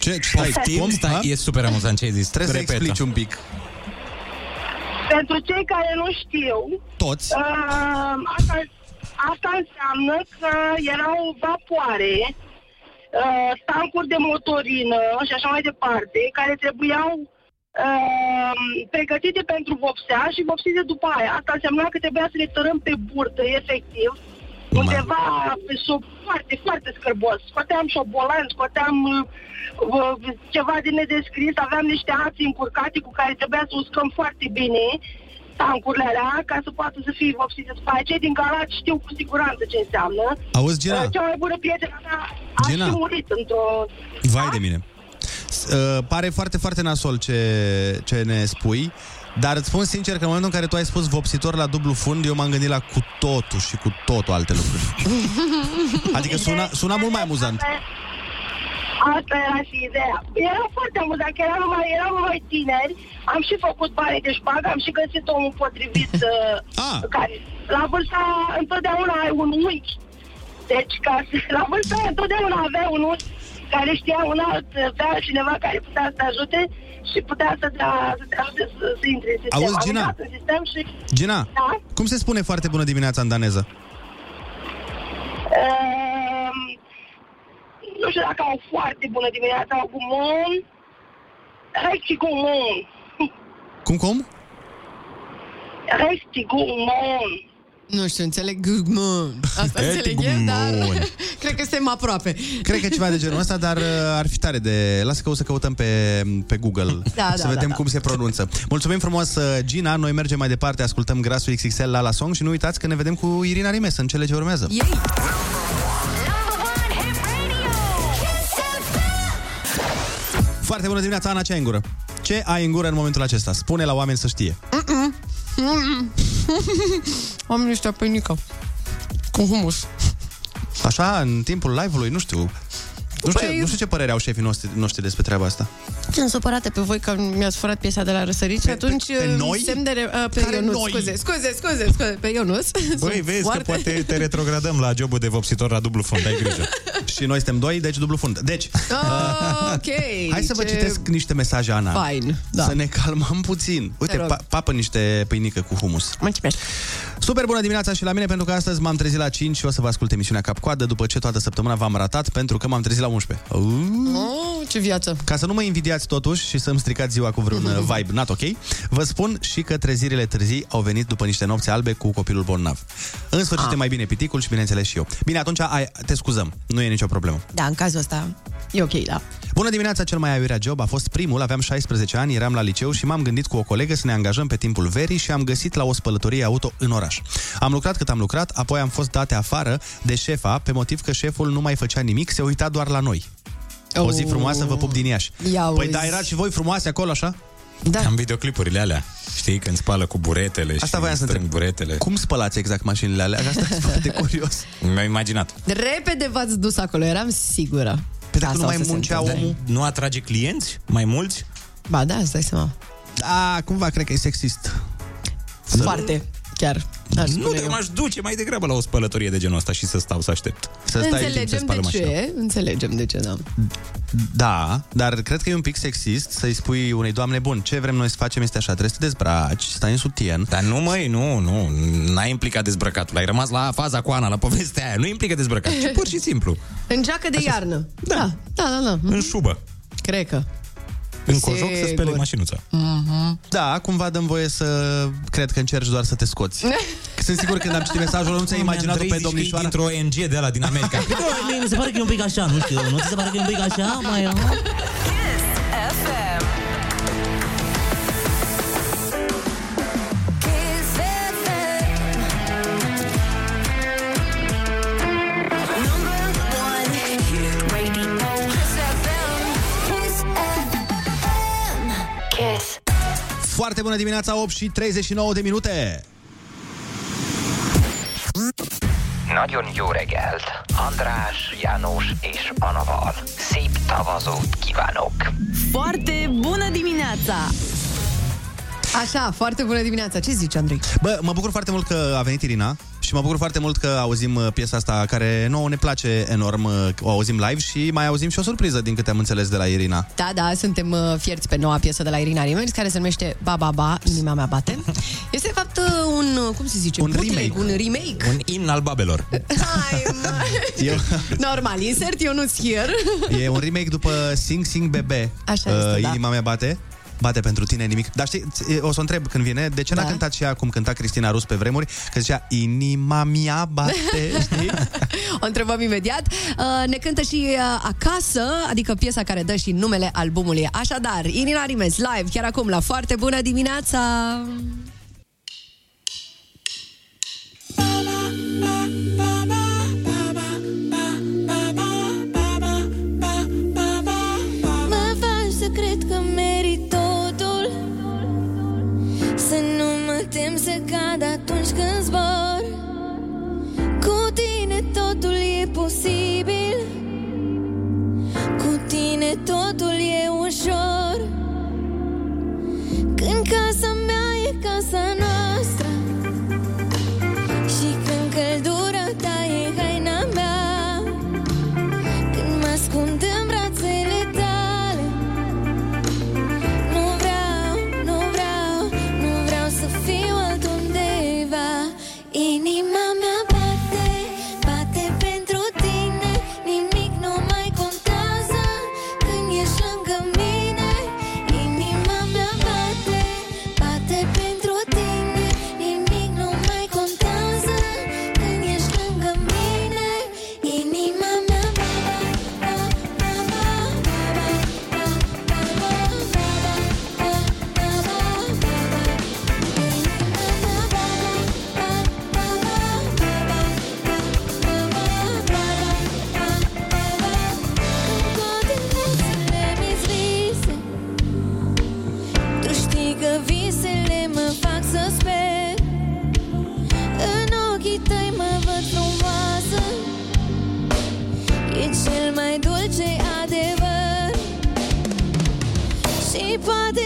Ce? Stai, Poftim? Stai, e super amuzant ce ai zis. Trebuie să Repetă. explici un pic. Pentru cei care nu știu, Toți. uh, asta, asta înseamnă că erau vapoare, uh, tancuri de motorină și așa mai departe, care trebuiau uh, pregătite pentru vopsea și vopsite după aia. Asta însemna că trebuia să le tărăm pe burtă, efectiv, undeva pe sub foarte, foarte scârbos. Scoteam șobolan, scoteam uh, uh, ceva de nedescris, aveam niște ați încurcate cu care trebuia să uscăm foarte bine tancurile alea ca să poată să fie vopsite după aia. Cei din Galați știu cu siguranță ce înseamnă. Auzi, Gina? Uh, Cea mai bună prietenă mea a Gina? și murit într-o... Vai de mine. S- Uh, pare foarte, foarte nasol ce, ce ne spui, dar îți spun sincer că în momentul în care tu ai spus vopsitor la dublu fund, eu m-am gândit la cu totul și cu totul alte lucruri. [laughs] Adică suna, suna mult mai amuzant. Asta era și ideea. Era foarte amuzant, că eram numai, eram numai tineri, am și făcut bani de șpagă, am și găsit omul potrivit [laughs] uh, care la vârsta întotdeauna ai un unchi. Deci ca să, [laughs] la vârsta aia întotdeauna avea un unchi care știa un alt, avea cineva care putea să te ajute și putea să te, să te ajute să, să intri în sistem. Auzi, Am Gina? intrat în sistem și... Gina, Da? cum se spune foarte bună dimineața în daneză? Um, nu știu dacă au foarte bună dimineața, gumon. Rigtig gumon. Cum, cum? Rigtig gumon. Nu știu, înțeleg Gugmon. Asta înțeleg eu, dar [laughs] cred că suntem aproape. Cred că ceva de genul ăsta, dar uh, ar fi tare de... Lasă că o să căutăm pe, pe Google Da, să da, vedem da, da. cum se pronunță. Mulțumim frumos, uh, Gina. Noi mergem mai departe, ascultăm Grasul XXL la la song și nu uitați că ne vedem cu Irina Rimes în cele ce urmează. Foarte bună dimineața, Ana, ce ai în gură? Ce ai în gură în momentul acesta? Spune la oameni să știe. Mm-mm. Mm-mm. [laughs] Am niște pâinică cu humus. Așa, în timpul live-ului, nu știu. Nu știu, Păi- nu știu ce părere au șefii noștri, noștri despre treaba asta. Sunt supărate pe voi că mi-ați furat piesa de la răsărit și atunci... pe uh, noi? Semn de re... uh, pe Care Ionuț, noi? scuze, scuze, scuze, scuze, pe Ionuț. [laughs] Băi, Sunt vezi foarte- că poate te retrogradăm la jobul de vopsitor la dublu fund, ai grijă. [laughs] și noi suntem doi, deci dublu fund. Deci, Ah, ok. Hai să vă ce citesc niște mesaje, Ana. Fain, da. Să ne calmăm puțin. Uite, Te rog. pa- papă niște pâinică cu humus. Mulțumesc. Super bună dimineața și la mine, pentru că astăzi m-am trezit la 5 și o să vă ascult emisiunea Cap-Coadă, după ce toată săptămâna v-am ratat, pentru că m-am trezit la 11. Uh. Oh, ce viață. Ca să nu mă invidiați totuși și să-mi stricați ziua cu vreun [laughs] uh, vibe not ok, vă spun și că trezirile târzii au venit după niște nopți albe cu copilul bolnav. În sfârșit e mai bine piticul și bineînțeles și eu. Bine, atunci ai, te scuzăm, nu e nicio problemă. Da, în cazul ăsta e ok, da. Bună dimineața, cel mai aiurea job a fost primul, aveam 16 ani, eram la liceu și m-am gândit cu o colegă să ne angajăm pe timpul verii și am găsit la o spălătorie auto în oraș. Am lucrat cât am lucrat, apoi am fost date afară de șefa pe motiv că șeful nu mai făcea nimic, se uita doar la noi. O zi Oh. frumoasă, vă pup din Iași. Ia Păi uzi. da, erați și voi frumoase acolo, așa? Da. Am videoclipurile alea. Știi, când spală cu buretele Asta și voiam să strâng întreb. buretele. Cum spălați exact mașinile alea? Asta e foarte [laughs] curios. Mi-am imaginat. Repede v-ați dus acolo, eram sigură. Pe dacă Asta nu o mai să se muncea întâmple. omul? Nu atrage clienți? Mai mulți? Ba da, îți dai seama. Da, cumva cred că e sexist. Foarte. Chiar. Aș Nu, spune dar eu. m-aș duce mai degrabă la o spălătorie de genul ăsta și să stau să aștept. Să stai în timp, să Înțelegem spală de mașina. ce, înțelegem de ce, da. Da, dar cred că e un pic sexist să-i spui unei doamne, bun, ce vrem noi să facem este așa, trebuie să te dezbraci, să stai în sutien. Dar nu, măi, nu, nu, n-ai implicat dezbrăcatul. Ai rămas la faza cu Ana, la povestea aia. Nu implică dezbrăcat, ci pur și simplu. În geacă de iarnă. Da, da, da. da. În șubă. Cred că. În cojoc să spele Sigur. mașinuța. Mhm. Da, cumva dăm voie să cred că încerci doar să te scoți. Că [laughs] Sunt sigur când am citit mesajul, nu ți-ai imaginat pe domnișoara. dintr-o ONG de la din America. [laughs] Mie mi se pare că e un pic așa, nu știu, nu ți se pare că e un pic așa? Mai, FM. Foarte bună dimineața, 8 și 39 de minute. Nagyon jó reggelt! András, János és Anaval. Szép tavazót kívánok! Foarte bună dimineața! Așa, foarte bună dimineața. Ce zici, Andrei? Bă, mă bucur foarte mult că a venit Irina și mă bucur foarte mult că auzim uh, piesa asta care nouă ne place enorm, uh, o auzim live și mai auzim și o surpriză din câte am înțeles de la Irina. Da, da, suntem uh, fierți pe noua piesă de la Irina Rimers, care se numește Ba, ba, ba, inima mea bate. [laughs] Este, de fapt, uh, un, uh, cum se zice? Un Bootleg, remake. Un remake. Un in al babelor. [laughs] Eu, Normal, insert Ionuț here. e un remake după Sing Sing Bebe. Așa este, da. Inima mea bate. Bate pentru tine nimic. Dar știi, ți- o să o întreb când vine, de ce n-a Da. cântat și ea cum cânta Cristina Rus pe vremuri? Că zicea, inima mea bate, [laughs] știi? [laughs] O întrebăm imediat. Uh, ne cântă și uh, acasă, adică piesa care dă și numele albumului. Așadar, Irina Rimes, live, chiar acum, la foarte bună dimineața! Mă să cad atunci când zbor. Cu tine totul e posibil. Cu tine totul e ușor. Când casa mea e casa noastră Și poate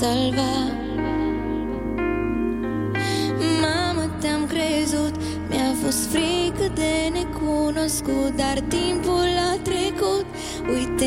salva. Mamă, te-am crezut Mi-a fost frică de necunoscut Dar timpul a trecut. Uite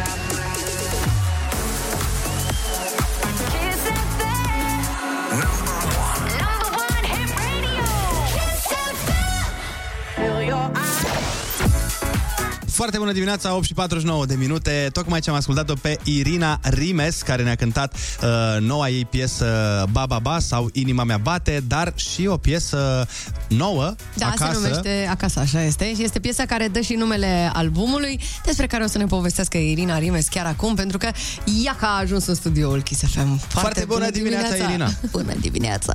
out Foarte bună dimineața, 8 și 49 de minute. Tocmai ce am ascultat-o pe Irina Rimes, care ne-a cântat uh, noua ei piesă Ba Ba Ba sau Inima mea bate, dar și o piesă nouă, Da, acasă. se numește Acasă, așa este. Și este piesa care dă și numele albumului, despre care o să ne povestească Irina Rimes chiar acum, pentru că ea că a ajuns în studioul Kiss FM. Foarte, Foarte bună dimineața, Irina! [laughs] Bună dimineața!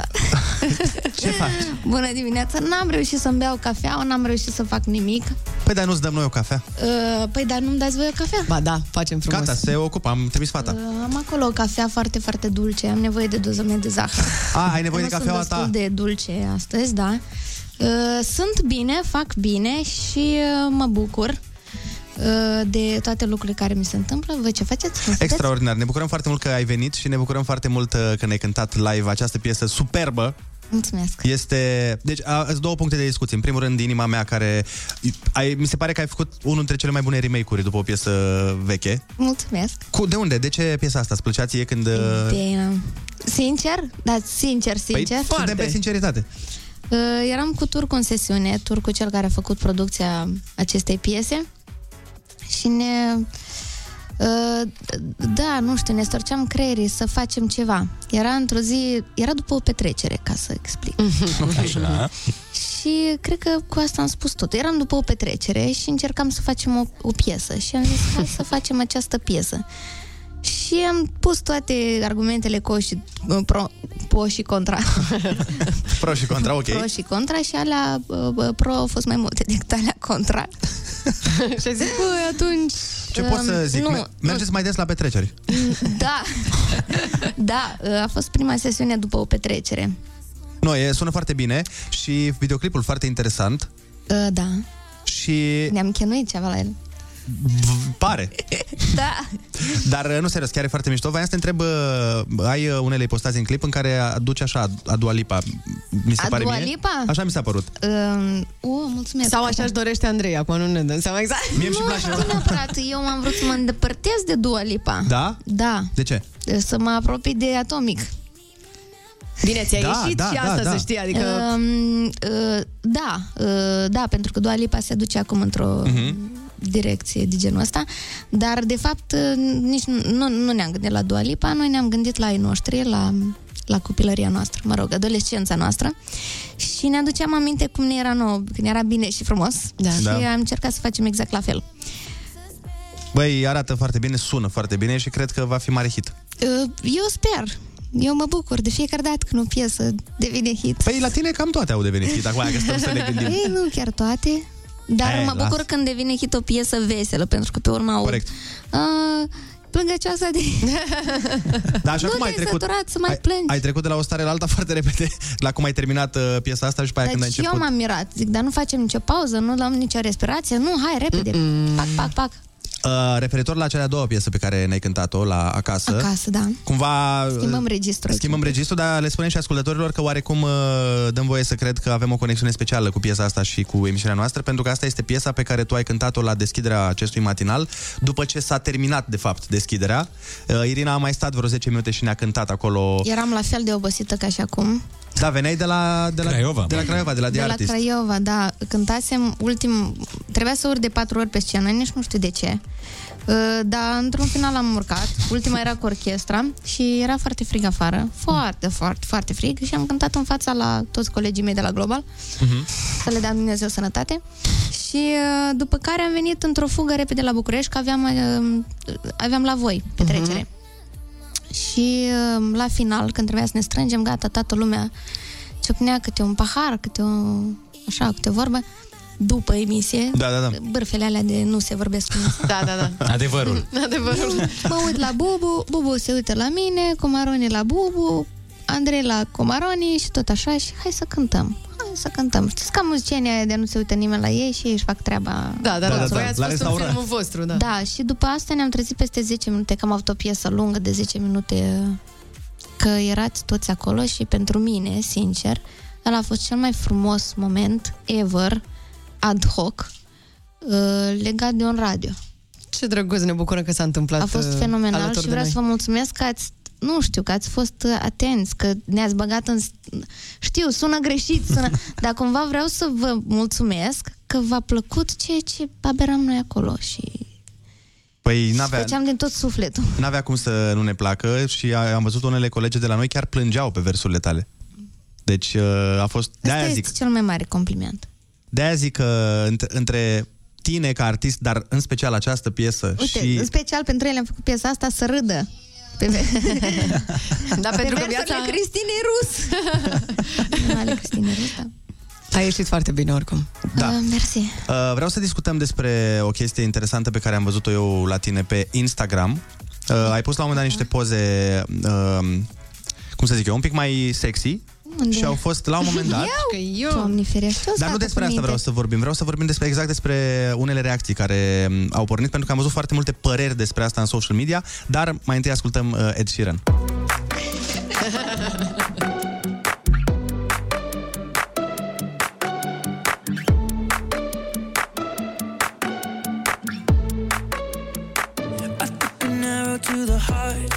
[laughs] Ce faci? Bună dimineața! N-am reușit să-mi beau cafea, n-am reușit să fac nimic. Păi dar nu-ți dăm noi o cafea? Uh, păi, dar nu-mi dați voi o cafea? Ba da, facem frumos. Gata, se ocupă, am trimis fata. Uh, am acolo o cafea foarte, foarte dulce. Am nevoie de dozământ de zahăr. A, ai nevoie Nu de cafeaua sunt ta? destul de dulce astăzi, da. Uh, sunt bine, fac bine și uh, mă bucur uh, de toate lucrurile care mi se întâmplă. Voi ce faceți? Cum sunteți? Extraordinar. Ne bucurăm foarte mult că ai venit și ne bucurăm foarte mult uh, că ne-ai cântat live această piesă superbă. Mulțumesc. Este... Deci, a, sunt două puncte de discuție. În primul rând, inima mea care... Ai, mi se pare că ai făcut unul dintre cele mai bune remake-uri după o piesă veche. Mulțumesc. Cu, de unde? De ce piesa asta? Îți plăcea ție când... uh, Damn. Sincer? Da, sincer, sincer. Păi, suntem pe sinceritate. Uh, eram cu Turcu în sesiune, Turcu cel care a făcut producția acestei piese și ne... Uh, da, nu știu, ne storceam creierii să facem ceva. Era într-o zi, era după o petrecere, ca să explic. Așa. Și cred că cu asta am spus tot. Eram după o petrecere și încercam să facem o, o piesă și am zis, hai să facem această piesă. Și am pus toate argumentele co și, pro, pro și contra. Pro și contra, ok. Pro și contra și alea uh, uh, pro au fost mai multe decât alea contra. [laughs] și zic, băi, atunci... Ce pot să zic? nu, Me- mergeți mai des la petreceri. [laughs] Da. [laughs] da, uh, a fost prima sesiune după o petrecere. Nu, e, sună foarte bine și videoclipul foarte interesant Uh, da. și Ne-am chinuit ceva la el. Pare. Da. Dar uh, nu, serios, chiar e foarte mișto. Voiam să te întreb, uh, ai uh, unele postazi în clip în care aduce așa a Dua Lipa, mi se A pare Dua mie. Lipa? Așa mi s-a părut. Uh, uh, mulțumesc. Sau așa își dorește Andrei, acum nu ne dăm seama exact. Mie nu știu neapărat, eu m-am vrut să mă îndepărtez de Dua Lipa. Da? Da. De ce? Să mă apropii de Atomic. Bine, ți-a Da, ieșit da, și da, asta, da. să știi, adică... Um, uh, da, uh, da, pentru că Dua Lipa se duce acum într-o Mhm. Direcție de genul ăsta, dar de fapt uh, nici nu, nu ne-am gândit la Dua Lipa, noi ne-am gândit la ai noștri, la, la copilăria noastră, mă rog, adolescența noastră și ne aduceam aminte cum ne era nouă, când era bine și frumos Da. și Da. am încercat să facem exact la fel. Băi, arată foarte bine, sună foarte bine și cred că va fi mare hit. Uh, eu sper, eu mă bucur de fiecare dată când o piesă devine hit. Păi la tine cam toate au devenit hit, acum că stăm să ne gândim. [laughs] Ei, nu chiar toate. Dar Ei, mă bucur lasă. când devine hit o piesă veselă, pentru că pe urmă aud. Corect. A, plângăcioasa de... [laughs] Da, așa nu cum ai te-ai trecut. săturat să mai ai, plângi. ai trecut de la o stare la alta [laughs] foarte repede, la cum ai terminat uh, piesa asta și pe aia când ai Deci eu început. m-am mirat. Zic, dar nu facem nicio pauză, nu luăm nicio respirație. Nu, hai, repede. Pac, pac, pac. Uh, referitor la cea de-a doua piesă pe care ne-ai cântat-o la acasă. Acasă, da. Cumva uh, Schimbăm registrul. Schimbăm registrul, dar le spunem și ascultătorilor că oarecum uh, dăm voie să cred că avem o conexiune specială cu piesa asta și cu emisiunea noastră, pentru că asta este piesa pe care tu ai cântat-o la deschiderea acestui matinal, după ce s-a terminat, de fapt, deschiderea. Uh, Irina a mai stat vreo 10 minute și ne-a cântat acolo. Eram la fel de obosită ca și acum. Da, veneai de la, de la Craiova. De la Craiova, de la The de la Artist. Craiova, da. Cântasem ultim... Trebuia să urc de patru ori pe scenă, nici nu știu de ce. Uh, Dar într-un final am urcat. Ultima era cu orchestra și era foarte frig afară. Foarte, foarte, foarte frig. Și am cântat în fața la toți colegii mei de la Global. Să le dea Dumnezeu sănătate. Și uh, după care am venit într-o fugă repede la București, că aveam, uh, aveam la voi petrecere. Și uh, la final, când trebuia să ne strângem, gata, toată lumea ciocnea câte un pahar, câte o, așa, câte o vorbă, după emisie. Da, da, da. Bârfele alea de nu se vorbesc cu [laughs] Da, da, da. Adevărul. [laughs] Adevărul. Mă uit la Bubu, Bubu se uită la mine, Comaroni la Bubu, Andrei la Comaroni și tot așa și hai să cântăm. Hai să cântăm. Știți ca muzicienii aia de nu se uită nimeni la ei și ei își fac treaba. Da, da, da. Voi ați La fost în restaurant. filmul vostru, da. Da, și după asta ne-am trezit peste 10 minute, că am avut o piesă lungă de 10 minute, că erați toți acolo și pentru mine, sincer, ăla a fost cel mai frumos moment ever, ad hoc, uh, legat de un radio. Ce drăguț, ne bucurăm că s-a întâmplat A fost uh, fenomenal alături și de vreau noi. să vă mulțumesc că ați nu știu, că ați fost uh, atenți, că ne-ați băgat în... Știu, sună greșit, sună... [laughs] dar cumva vreau să vă mulțumesc că v-a plăcut ceea ce aberam noi acolo și Păi n-avea, făceam din tot sufletul. n-avea cum să nu ne placă și a- am văzut unele colege de la noi chiar plângeau pe versurile tale. Deci uh, a fost... De-aia Asta zic, este cel mai mare compliment. de-aia zic că între, între tine ca artist, dar în special această piesă Uite, și... în special pentru ele am făcut piesa asta să râdă. Pe [laughs] Da, Pe pentru că versurile viața... Cristinei Rus. [laughs] Nu, ale Cristinei Rus, da. A ieșit foarte bine oricum. Da. Uh, mersi. Uh, vreau să discutăm despre o chestie interesantă pe care am văzut-o eu la tine pe Instagram. Uh, ai pus la un moment dat niște poze, uh, cum să zic eu, un pic mai sexy Unde? și au fost la un moment dat... [laughs] eu... Doamne ferește, o să Dar nu facă despre asta cuminte. vreau să vorbim. Vreau să vorbim despre exact despre unele reacții care m, au pornit, pentru că am văzut foarte multe păreri despre asta în social media, dar mai întâi ascultăm uh, Ed Sheeran. an arrow to the heart.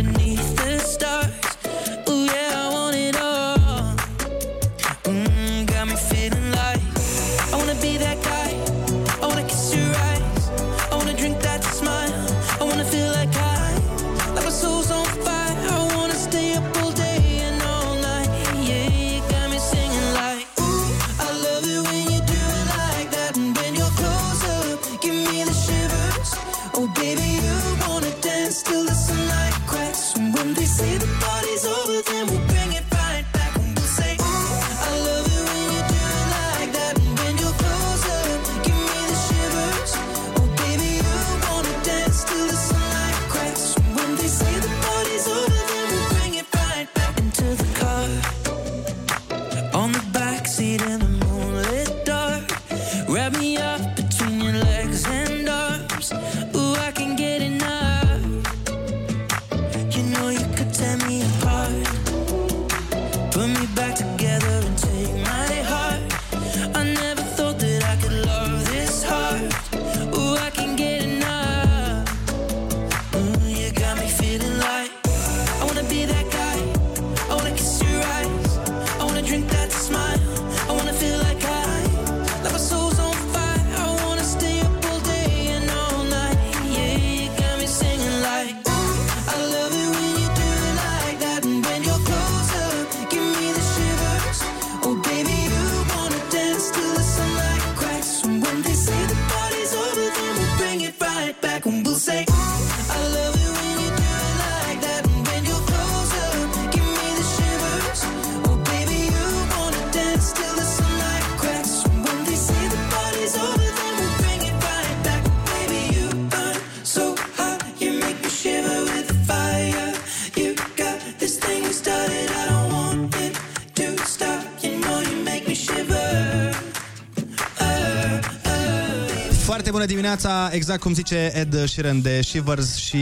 dimineața, exact cum zice Ed Sheeran de Shivers și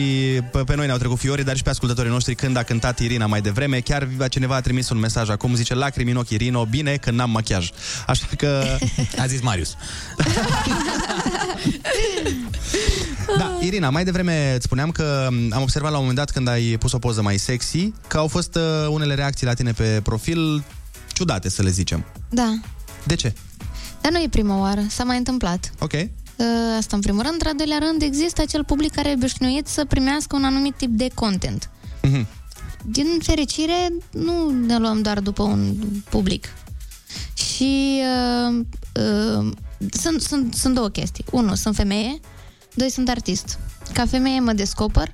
pe, pe noi ne-au trecut fiorii, dar și pe ascultătorii noștri când a cântat Irina mai devreme. Chiar cineva a trimis un mesaj acum, zice lacrimi în ochi Irino, bine că n-am machiaj. Așa că... [laughs] A zis Marius. [laughs] Da, Irina, mai devreme îți spuneam că m, am observat la un moment dat când ai pus o poză mai sexy, că au fost uh, unele reacții la tine pe profil ciudate, să le zicem. Da. De ce? Dar nu e prima oară, s-a mai întâmplat. Ok. Uh, Asta în primul rând. În al doilea rând, există acel public care e obișnuit să primească un anumit tip de content. Mhm. Din fericire, nu ne luăm doar după un public. Și uh, uh, sunt, sunt, sunt două chestii. Unu, sunt femeie. Doi, sunt artist. Ca femeie mă descoper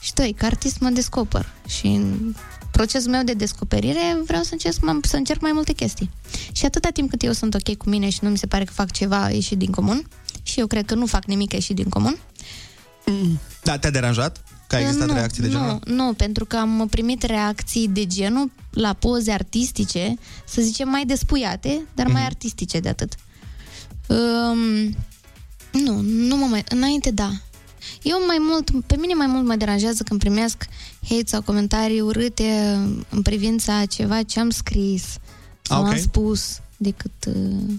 și doi, ca artist mă descoper. Și în procesul meu de descoperire vreau să încerc, să încerc mai multe chestii. Și atâta timp cât eu sunt ok cu mine și nu mi se pare că fac ceva ieșit din comun, și eu cred că nu fac nimic ieșit din comun, Da, te-a deranjat? Că a existat nu, reacții de genul ăla? Nu, nu, pentru că am primit reacții de genul la poze artistice, să zicem mai despuiate, dar Mhm. mai artistice de atât. Um, nu, nu mă mai... Înainte, da. Eu mai mult, pe mine mai mult mă deranjează când primesc hate sau comentarii urâte în privința a ceva ce am scris sau Ah, ok. am spus decât... Uh,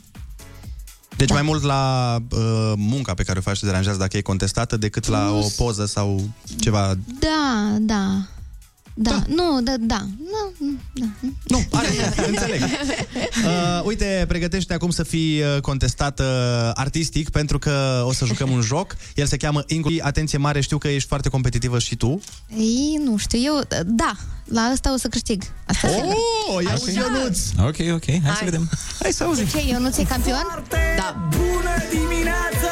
Deci mai mult la uh, munca pe care o faci te deranjează dacă e contestată decât la o poză sau ceva... da, da. Da, nu, da, da. Nu, nu, da. Nu, are, [laughs] înțeleg. Uh, uite, pregătește acum să fii uh, contestat uh, artistic pentru că o să jucăm un joc. El se cheamă Ingul. Atenție mare, știu că ești foarte competitivă și tu. Ei, nu știu, eu, da, la asta o să câștig. Asta oh, ia și Ionuț! Ok, ok, hai, hai să vedem. Hai să auzim. Ce, eu nu ți campion? Da. Bună dimineața!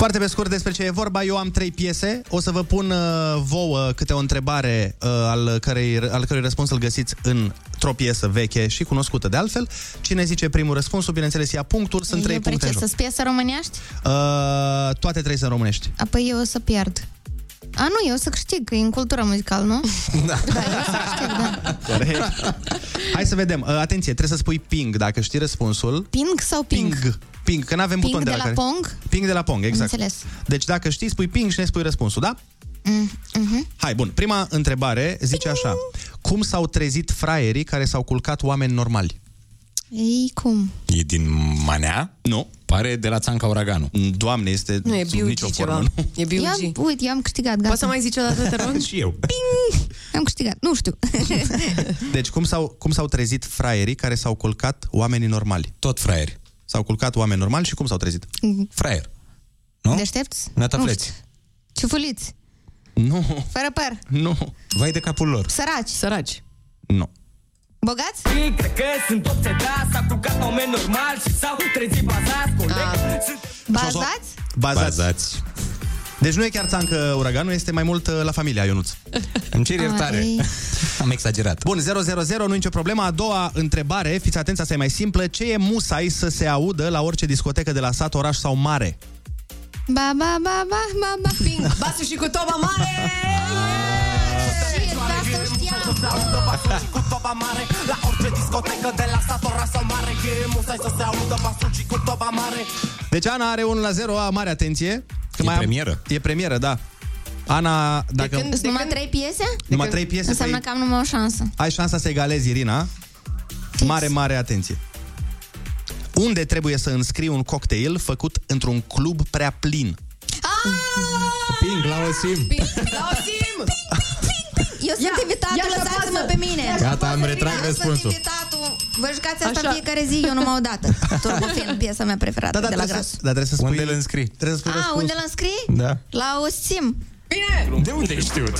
Foarte pe scurt despre ce e vorba, eu am trei piese, o să vă pun uh, vouă câte o întrebare uh, al, cărei, al cărui răspuns îl găsiți într-o piesă veche și cunoscută de altfel. Cine zice primul răspunsul, bineînțeles, ia punctul, sunt trei eu puncte în joc. să piesă românești? Uh, toate trei sunt românești. Apoi eu o să pierd. A, nu, eu o să câștig, că e în cultura muzicală, nu? [laughs] Da. Corect. Hai să vedem. Uh, atenție, trebuie să spui ping dacă știi răspunsul. Ping sau ping? Ping. Ping, că nu avem Ping buton de de la, la care... Pong? Ping de la Pong, exact. Înțeles. Deci dacă știi, spui ping și ne spui răspunsul, da? Mm, mhm. Hai, bun. Prima întrebare zice așa. Cum s-au trezit fraierii care s-au culcat oameni normali? Ei, cum? E din Manea? Nu. Pare de la Țanca Uraganu. Doamne, este Nu, e sub nicio BUG formă, ceva. nu? E BUG. Eu am, uite, eu am câștigat, gata. Poți să mai zici o dată, te rog? [laughs] și eu. Am câștigat, nu știu. [laughs] Deci cum s-au, cum s-au trezit fraierii care s-au culcat oamenii normali? Tot fraieri. S-au culcat oameni normali și cum s-au trezit? Fraier. Nu? Deștepți? Natafleți. Ciufuliți. Nu, Fără păr. nu, Vai de capul lor. Săraci. Săraci. nu. Bogați? Cred că sunt obsedați S-a culcat oameni normal și s-au trezit bazați Coleg, sunt Bazați? Bazați. Bazați. Deci nu e chiar țancă uraganul, este mai mult uh, la familia Ionuț. Îmi cer iertare. Ai. [laughs] Am exagerat. Bun, 000, nu nicio problemă. A doua întrebare, fiți atenți, asta e mai simplă. Ce e musai să se audă la orice discotecă de la sat, oraș sau mare? Ba, ba, ba, ba, ba, ba. Ping, basul și cu toba mare! [laughs] Și asta știam. cu toba mare La orice discotecă de la sat, oraș sau mare E musai să se audă basul și cu toba mare Deci Ana are 1 la 0, a mare atenție. Că E mai am- premieră. E premieră, da. Ana, dacă Sunt numai trei piese? numai trei piese, Înseamnă păi că am numai o șansă. ai șansa să egalezi, Irina. Mare, mare atenție. Unde trebuie să înscrii un cocktail făcut într-un club prea plin? Ping la o sim. La o sim! [laughs] Eu sunt Ia, invitatul, ia și lăsați-mă apasă. pe mine. Ia și Gata, am retrag Eu sunt răspunsul. invitatul. Vă jucați asta Așa. în fiecare zi, eu numai o dată. [laughs] Turbofin, piesa mea preferată Da, da, de la trebuie Gras. să, da, trebuie să spui... Unde îl înscrii? Trebuie să spui A, răspunsul. unde l-înscrii? Da. La o sim. Bine! De unde ai știut?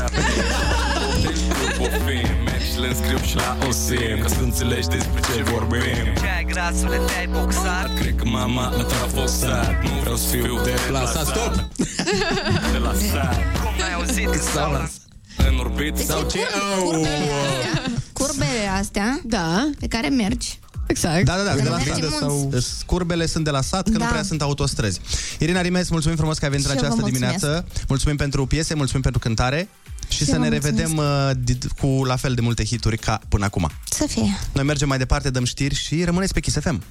Și le înscriu și la OSM Ca să înțelegi despre ce vorbim Ce ai grasule, te-ai boxat Cred că mama la tara a fost sat Nu vreau să fiu de La sat, stop! De la sat Cum ai auzit că s-au lansat În orbit sau ce? Curbele astea, curbele astea Da, pe care mergi. exact. Da, da, da, de la mergem sat. munți. Sau... Curbele sunt de la sat, că Da. nu prea sunt autostrăzi. Irina Rimes, mulțumim frumos că ai venit Și în eu vă această mulțumesc. dimineață. Mulțumim pentru piese, mulțumim pentru cântare. Și, Și să eu ne vă revedem uh, di- cu la fel de multe hituri ca până acum. Să fie. Noi mergem mai departe, dăm știri și rămâneți pe Kiss FM.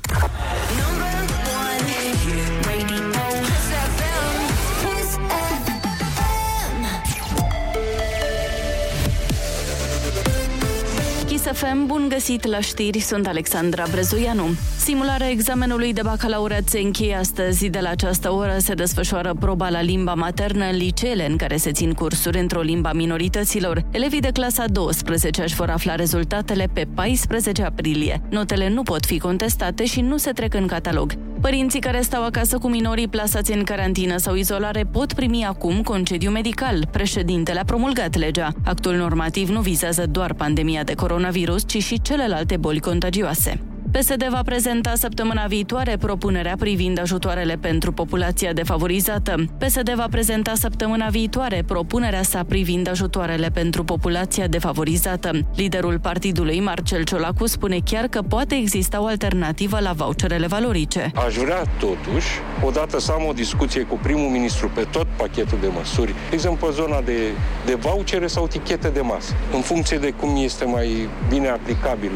Kiss FM, bun găsit la știri, sunt Alexandra Brezoianu. Simularea examenului de bacalaureat se încheie astăzi. De la această oră se desfășoară proba la limba maternă în liceele în care se țin cursuri într-o limba minorităților. Elevii de clasa 12 își vor afla rezultatele pe 14 aprilie. Notele nu pot fi contestate și nu se trec în catalog. Părinții care stau acasă cu minorii plasați în carantină sau izolare pot primi acum concediu medical. Președintele a promulgat legea. Actul normativ nu vizează doar pandemia de coronavirus, ci și celelalte boli contagioase. PSD va prezenta săptămâna viitoare propunerea privind ajutoarele pentru populația defavorizată. PSD va prezenta săptămâna viitoare propunerea sa privind ajutoarele pentru populația defavorizată. Liderul partidului, Marcel Ciolacu, spune chiar că poate exista o alternativă la voucherele valorice. Aș vrea totuși, odată să am o discuție cu primul ministru pe tot pachetul de măsuri, de exemplu pe zona de, de vouchere sau tichete de masă, în funcție de cum este mai bine aplicabil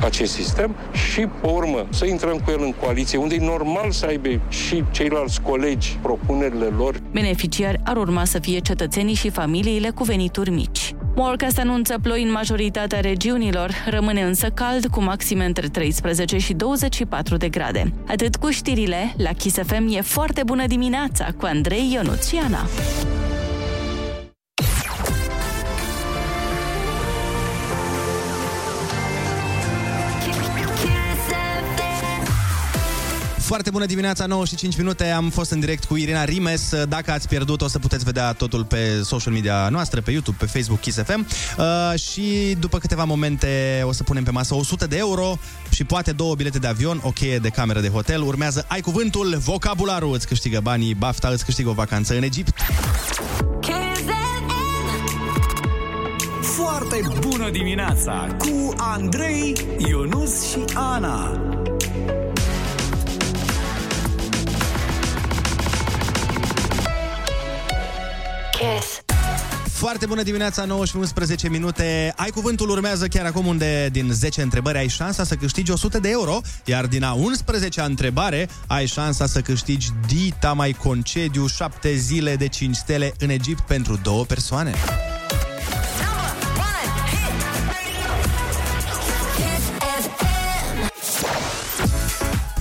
acest sistem și, pe urmă, să intrăm cu el în coaliție, unde e normal să aibă și ceilalți colegi propunerile lor. Beneficiari ar urma să fie cetățenii și familiile cu venituri mici. Morcast anunță ploi în majoritatea regiunilor, rămâne însă cald cu maxime între 13 și 24 de grade. Atât cu știrile, la Kiss FM e foarte bună dimineața cu Andrei Ionuț Foarte bună dimineața, 9 și 5 minute. Am fost în direct cu Irina Rimes. Dacă ați pierdut, o să puteți vedea totul pe social media noastre, pe YouTube, pe Facebook, Kiss FM. Uh, și după câteva momente o să punem pe masă 100 de euro și poate două bilete de avion, o cheie de cameră de hotel. Urmează Ai Cuvântul, Vocabularul îți câștigă banii, Bafta îți câștigă o vacanță în Egipt. Foarte bună dimineața cu Andrei, Ionus și Ana. Kiss. Foarte bună dimineața, 9 și 11 minute. Ai cuvântul urmează chiar acum unde din 10 întrebări ai șansa să câștigi 100 de euro, iar din a 11-a întrebare ai șansa să câștigi dita mai concediu 7 zile de 5 stele în Egipt pentru două persoane.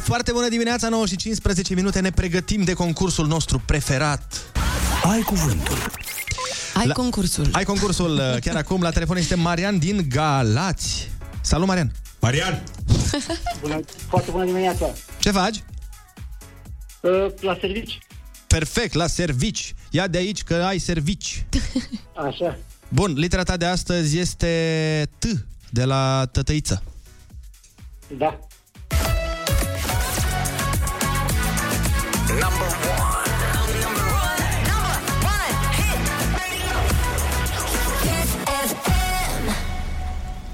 Foarte bună dimineața, 9 și 15 minute, ne pregătim de concursul nostru preferat. Ai cuvântul. Ai concursul. Ai concursul uh, chiar acum. La telefon este Marian din Galați. Salut, Marian! Marian! Bună, foarte bună dimineața. Ce faci? Uh, la servici. Perfect, la servici. Ia de aici că ai servici. [laughs] Așa. Bun, litera ta de astăzi este T, de la tătăiță. Da.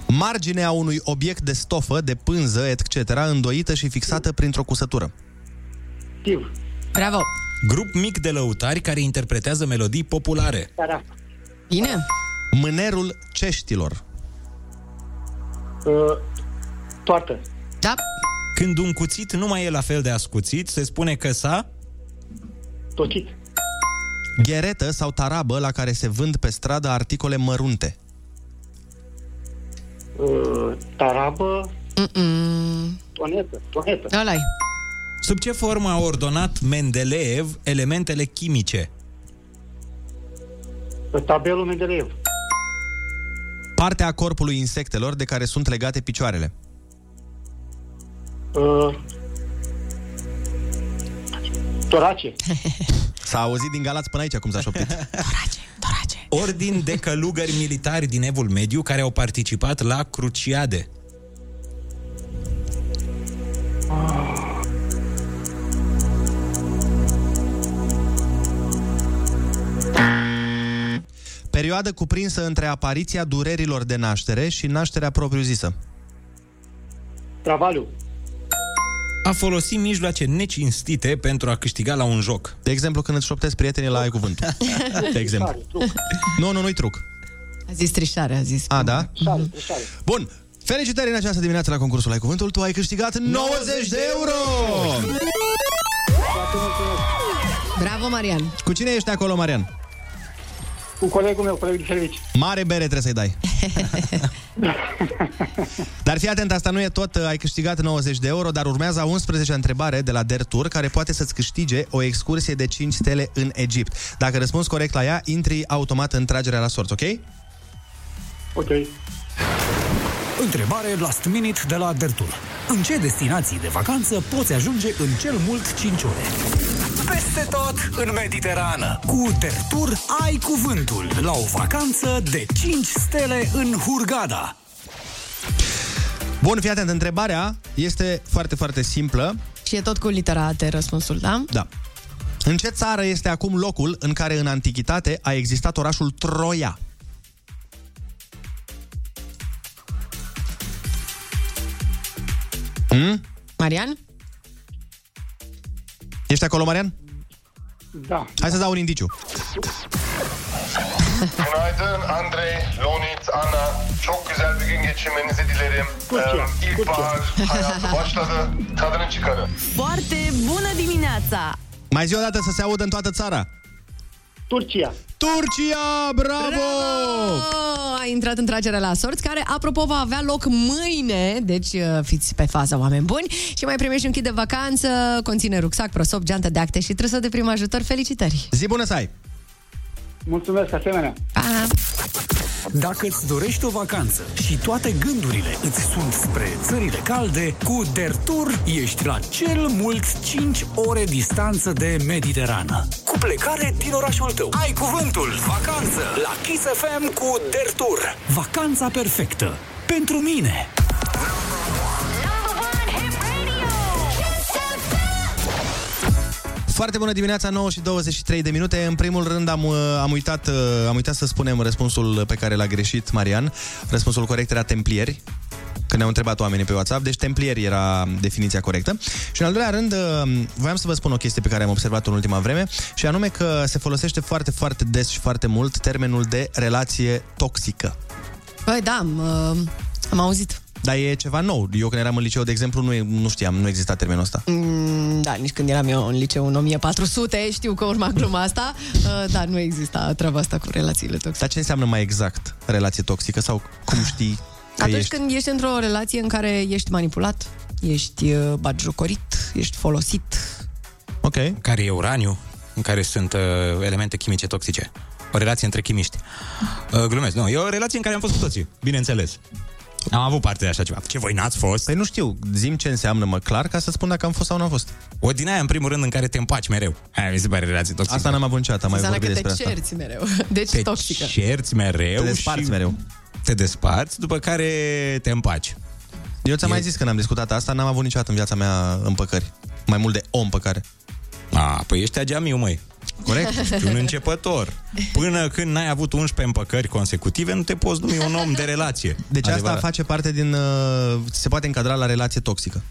Marginea unui obiect de stofă, de pânză, etc., îndoită și fixată printr-o cusătură. Tiv. Bravo! Grup mic de lăutari care interpretează melodii populare. Da. Bine. Mânerul ceștilor. Uh, toartă. Da. Când un cuțit nu mai e la fel de ascuțit, se spune că s-a... Tocit. Gheretă sau tarabă la care se vând pe stradă articole mărunte. Uh, tarabă. Mm-mm. Tonetă. Tonetă. ăla Sub ce formă a ordonat Mendeleev elementele chimice? Tabelul Mendeleev. Partea a corpului insectelor de care sunt legate picioarele. Uh, torace. S-a auzit din Galați până aici cum s-a șoptit. [laughs] Ordin de călugări militari din Evul Mediu care au participat la cruciade. Perioadă cuprinsă între apariția durerilor de naștere și nașterea propriu-zisă. Travaliu. A folosi mijloace necinstite pentru a câștiga la un joc. De exemplu, când îți șoptezi prietenii la ai cuvântul. [laughs] De exemplu. Nu, nu, nu-i truc. A zis trișare, a zis. A, da? Trișare, trișare. Bun. Felicitări în această dimineață la concursul Ai Cuvântul. Tu ai câștigat 90 de euro! Bravo, Marian. Cu cine ești acolo, Marian? Cu colegul meu, colegul de servici. Mare bere trebuie să-i dai. [laughs] dar fii atent, asta nu e tot, ai câștigat 90 de euro, dar urmează a 11 întrebare de la Der Tour, care poate să-ți câștige o excursie de 5 stele în Egipt. Dacă răspunzi corect la ea, intri automat în tragerea la sorți, ok? Ok. Întrebare last minute de la Dertur. În ce destinații de vacanță poți ajunge în cel mult 5 ore? Peste tot în Mediterană. Cu Dertur ai cuvântul la o vacanță de 5 stele în Hurgada. Bun, fii atent, întrebarea este foarte, foarte simplă. Și e tot cu litera T răspunsul, da? Da. În ce țară este acum locul în care în antichitate a existat orașul Troia? Hmm? Marian? Ești acolo, Marian? Da. Hai să dau un indiciu. Günaydın Andrei, Lonit, Ana. Çok güzel bir gün geçirmenizi dilerim. Turcia, Ee, İlkbahar hayatı başladı. Tadını çıkarın. Foarte bună dimineața! Mai zi o dată să se audă în toată țara. Turcia. Turcia, bravo! Oh, a intrat în tragerea la sorți, care, apropo, va avea loc mâine, deci uh, fiți pe fază, oameni buni, și mai primești un kit de vacanță, conține rucsac, prosop, geantă de acte și trăsă de prim ajutor. Felicitări! Zi bună să ai! Mulțumesc, asemenea. Dacă îți dorești o vacanță și toate gândurile îți sunt spre țările calde, cu Dertur ești la cel mult 5 ore distanță de Mediterană. Cu plecare din orașul tău. Ai cuvântul vacanță la Kiss FM cu Dertur. Vacanța perfectă. Pentru mine. Foarte bună dimineața, 9 și 23 de minute. În primul rând am, uh, am, uitat, uh, am uitat să spunem răspunsul pe care l-a greșit Marian. Răspunsul corect era templieri când ne-au întrebat oamenii pe WhatsApp, deci templieri era definiția corectă. Și în al doilea rând, uh, voiam să vă spun o chestie pe care am observat-o în ultima vreme, și anume că se folosește foarte, foarte des și foarte mult termenul de relație toxică. Băi, da, am, uh, am auzit. Dar e ceva nou. Eu când eram în liceu, de exemplu, nu, e- nu știam, nu exista termenul ăsta. Mm, da, nici când eram eu în liceu în 1400, știu că urma gluma asta, uh, dar nu exista treaba asta cu relațiile toxice. Dar ce înseamnă mai exact relație toxică sau cum știi că [laughs] Atunci ești? când ești într-o relație în care ești manipulat, ești uh, batjocorit, ești folosit. Ok. Care e uraniu, în care sunt uh, elemente chimice toxice. O relație între chimiști. Uh, glumesc, nu, e o relație în care am fost cu toții, bineînțeles. Am avut parte de așa ceva. Ce voi n-ați fost? Păi nu știu, zim ce înseamnă mă clar ca să spun dacă am fost sau nu am fost. O din aia, în primul rând, în care te împaci mereu. Aia mi se pare relație toxică. Asta n-am avut niciodată, am mai Înseamnă vorbit că te despre asta. cerți mereu. [laughs] Deci te toxică. cerți mereu Te desparți și mereu. Te desparți, după care te împaci. Eu ți-am mai zis când am discutat asta, n-am avut niciodată în viața mea împăcări. Mai mult de o împăcare. A, păi ești ageamiu, măi. Corect? Ești [laughs] un începător. Până când n-ai avut 11 împăcări consecutive, nu te poți numi un om de relație. Deci Adevărat. asta face parte din... Uh, se poate încadra la relație toxică.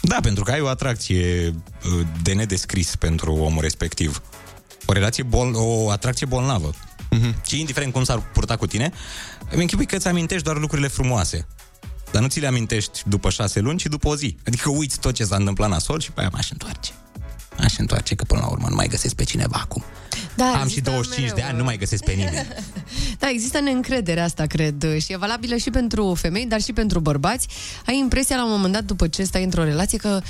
Da, pentru că ai o atracție uh, de nedescris pentru omul respectiv. O relație bol, o atracție bolnavă. Uh-huh. Și indiferent cum s-ar purta cu tine, îmi închipui că îți amintești doar lucrurile frumoase. Dar nu ți le amintești după șase luni, ci după o zi. Adică uiți tot ce s-a întâmplat nasol și pe aia m-aș întoarce. M-aș întoarce, că până la urmă nu mai găsesc pe cineva acum. Da, Am și există 25 de mereu, ani, nu mai găsesc pe nimeni. [laughs] Da, există neîncrederea asta, cred, și e valabilă și pentru femei, dar și pentru bărbați. Ai impresia la un moment dat, după ce stai într-o relație, că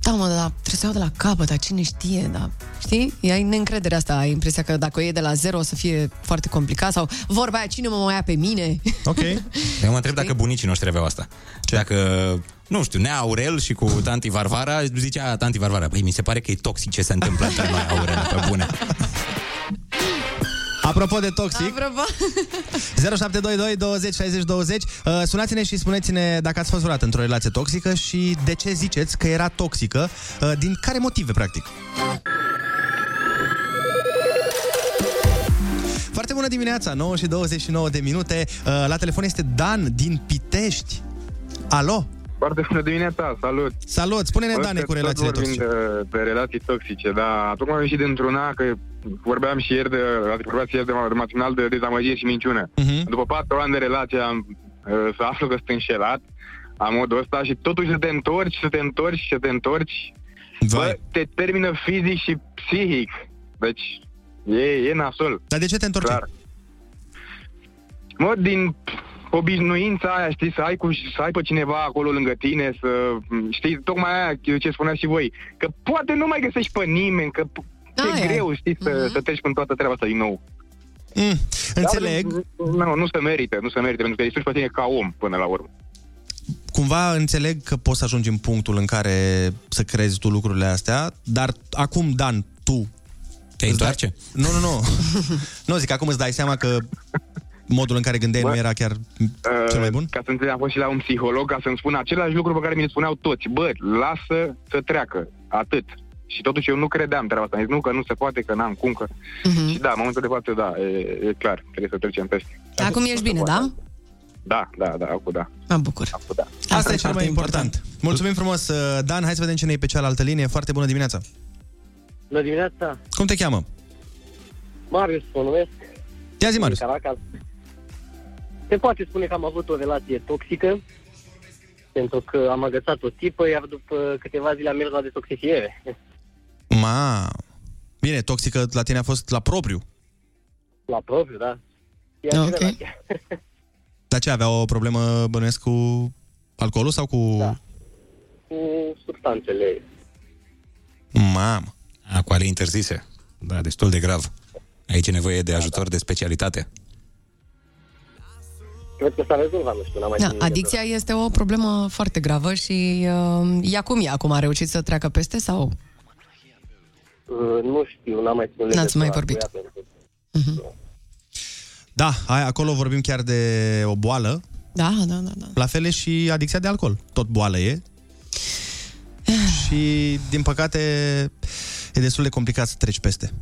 da, mă, dar trebuie să iau de la capăt, dar cine știe, da. Știi? Ai neîncrederea asta, ai impresia că dacă o iei de la zero o să fie foarte complicat sau vorba aia, cine mă mai ia pe mine? Ok. [laughs] Eu mă întreb dacă bunicii noștri aveau asta. Ce? Dacă, nu știu, Nea Aurel și cu tanti Varvara, zicea tanti Varvara, băi, mi se pare că e toxic ce se întâmplă între noi, Aurel, pe bune. [laughs] Apropo de toxic, Apropo. 0722 20 60 20 uh, Sunați-ne și spuneți-ne dacă ați fost vreodată într-o relație toxică și de ce ziceți că era toxică, uh, din care motive, practic. Foarte bună dimineața, 9 și 29 de minute. Uh, La telefon este Dan din Pitești. Alo? Foarte bună dimineața, salut! Salut, spune-ne, Bă, Dane, că cu tot relațiile vorbim toxice. De, de relații toxice, da. Tocmai am ieșit dintr-una, că vorbeam și ieri de, ați vorbeați ieri de, de matinal de dezamăgire și minciună. Uh-huh. După patru ani de relație am uh, să aflu că sunt înșelat, am modul ăsta și totuși să te întorci, să te întorci, să te întorci. Bă, te termină fizic și psihic. Deci, e, e nasol. Dar de ce te întorci? Clar. Mă, din obișnuința aia, știi, să ai, cu, să ai pe cineva acolo lângă tine, să, știi, tocmai aia ce spuneați și voi, că poate nu mai găsești pe nimeni, că Da, e Aia. greu, știi, să, să treci prin toată treaba asta din nou. Mm, înțeleg. Dar, nu, nu se merită, nu se merită, pentru că ești pe tine ca om până la urmă. Cumva înțeleg că poți să ajungi în punctul în care să crezi tu lucrurile astea, dar acum, Dan, tu... Te întoarce? Nu, nu, nu. [laughs] nu, zic, acum îți dai seama că modul în care gândeai nu era chiar cel mai bun? Uh, Ca să înțeleg, am fost și la un psiholog ca să-mi spună același lucru pe care mi le spuneau toți. Bă, lasă să treacă, atât. Și totuși eu nu credeam treaba asta. Am zis, nu, că nu se poate, că n-am cum, că... Mhm. Și da, în momentul de față, da, e, e clar, trebuie să trecem peste. Acum ești bine, da? Da, da, da, acum da. Mă bucur. Acum da. Asta e cel mai important. Mulțumim frumos, uh, Dan. Hai să vedem cine e pe cealaltă linie. Foarte bună dimineața. Bună dimineața, Cum te cheamă? Marius mă numesc. Ia zi, Marius. Din Caracas. Se poate spune că am avut o relație toxică, pentru că am agățat o tipă, iar după câteva zile am mers la detoxifiere. Ma. Bine, toxică la tine a fost la propriu. La propriu, da. Iar Ok. și relația. [laughs] Dar ce, avea o problemă, bănuiesc, cu alcoolul sau cu... Da. Cu substanțele. Mamă. A, cu ale interzise. Da, destul de grav. Aici e nevoie de ajutor de specialitate. Cred că s-a rezolvat, nu știu, n-am mai Da, ținut adicția este o problemă foarte gravă și uh, ea cum e acum? A reușit să treacă peste sau? Uh, nu știu, n-am mai ținut N-ați mai legătura vorbit. cu ea, pentru că- Da, hai, acolo vorbim chiar de o boală. Da, da, da. da. La fel e și adicția de alcool. Tot boală e. [sighs] și, din păcate, e destul de complicat să treci peste.